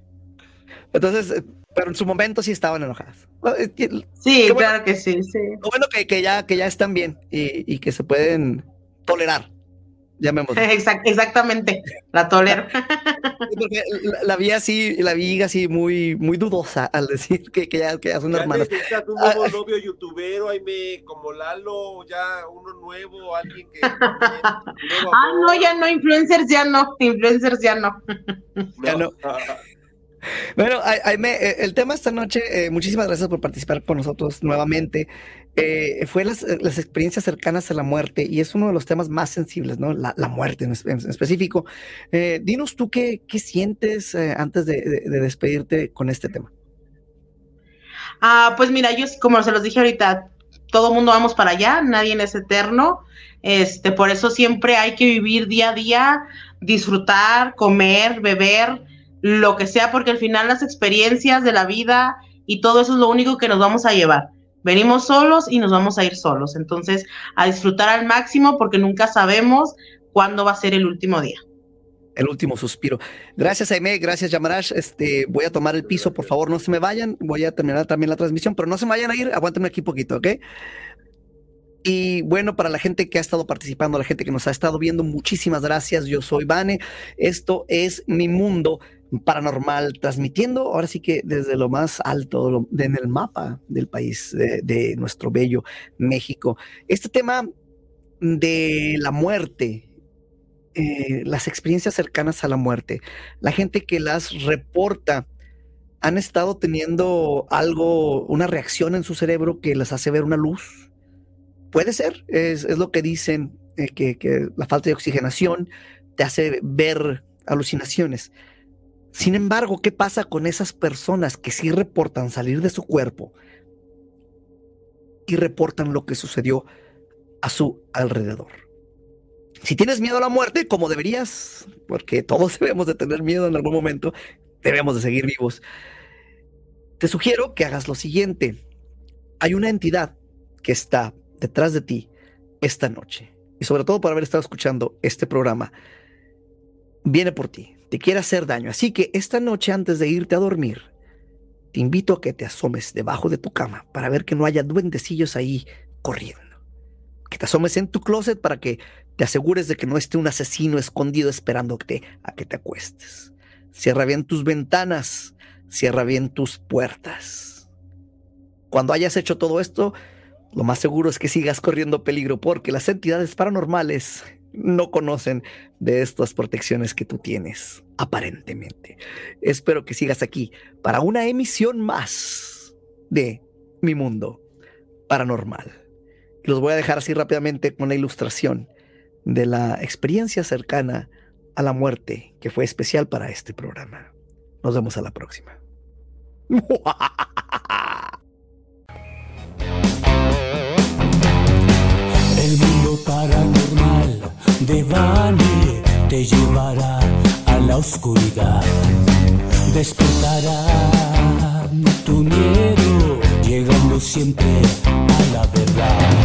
Speaker 3: Entonces, eh, pero en su momento sí estaban enojadas. Lo
Speaker 1: Sí,
Speaker 3: bueno.
Speaker 1: claro que sí, sí.
Speaker 3: bueno que, que ya, que ya están bien y, y que se pueden tolerar. Llamémoslo.
Speaker 1: Exact- exactamente, la tolero.
Speaker 3: Porque la, la vi así, la vi así muy, muy dudosa al decir que, que ya, que ya son
Speaker 4: Ya
Speaker 3: hermanas.
Speaker 4: necesitas un nuevo
Speaker 3: Ah,
Speaker 4: novio youtubero, Aime, como Lalo, ya uno nuevo, alguien que... nuevo
Speaker 1: Ah, no, ya no, influencers ya no, influencers ya no.
Speaker 3: Ya no. Bueno, Ai- Aime, el tema esta noche, eh, muchísimas gracias por participar con nosotros nuevamente. Eh, fue las, eh, las experiencias cercanas a la muerte y es uno de los temas más sensibles, ¿no? La, la muerte en, es- en específico. Eh, dinos tú qué, sientes eh, antes de despedirte con este tema.
Speaker 1: Ah, pues mira, yo como se los dije ahorita, todo mundo vamos para allá, nadie es eterno. Este, por eso siempre hay que vivir día a día, disfrutar, comer, beber, lo que sea, porque al final las experiencias de la vida y todo eso es lo único que nos vamos a llevar. Venimos solos y nos vamos a ir solos. Entonces, a disfrutar al máximo porque nunca sabemos cuándo va a ser el último día.
Speaker 3: El último suspiro. Gracias, Aime. Gracias, Yamarash. Este, voy a tomar el piso, por favor, no se me vayan. Voy a terminar también la transmisión, pero no se me vayan a ir. Aguántenme aquí poquito, ¿ok? Y bueno, para la gente que ha estado participando, la gente que nos ha estado viendo, muchísimas gracias. Yo soy Vane. Esto es mi mundo paranormal, transmitiendo ahora sí que desde lo más alto lo- en el mapa del país, de, nuestro bello México. Este tema de la muerte, eh, las experiencias cercanas a la muerte, la gente que las reporta han estado teniendo algo, una reacción en su cerebro que les hace ver una luz. Puede ser, es, es lo que dicen, eh, que la falta de oxigenación te hace ver alucinaciones. Sin embargo, ¿qué pasa con esas personas que sí reportan salir de su cuerpo y reportan lo que sucedió a su alrededor? Si tienes miedo a la muerte, como deberías, porque todos debemos de tener miedo en algún momento, debemos de seguir vivos, te sugiero que hagas lo siguiente. Hay una entidad que está detrás de ti esta noche, y sobre todo por haber estado escuchando este programa, viene por ti, te quiere hacer daño. Así que esta noche antes de irte a dormir, te invito a que te asomes debajo de tu cama para ver que no haya duendecillos ahí corriendo. Que te asomes en tu closet para que te asegures de que no esté un asesino escondido esperándote a que te acuestes. Cierra bien tus ventanas, cierra bien tus puertas. Cuando hayas hecho todo esto, lo más seguro es que sigas corriendo peligro porque las entidades paranormales no conocen de estas protecciones que tú tienes, aparentemente. Espero que sigas aquí para una emisión más de Mi Mundo Paranormal. Los voy a dejar así rápidamente con la ilustración de la experiencia cercana a la muerte que fue especial para este programa. Nos vemos a la próxima.
Speaker 2: de Vani te llevará a la oscuridad. Despertará tu miedo, llegando siempre a la verdad.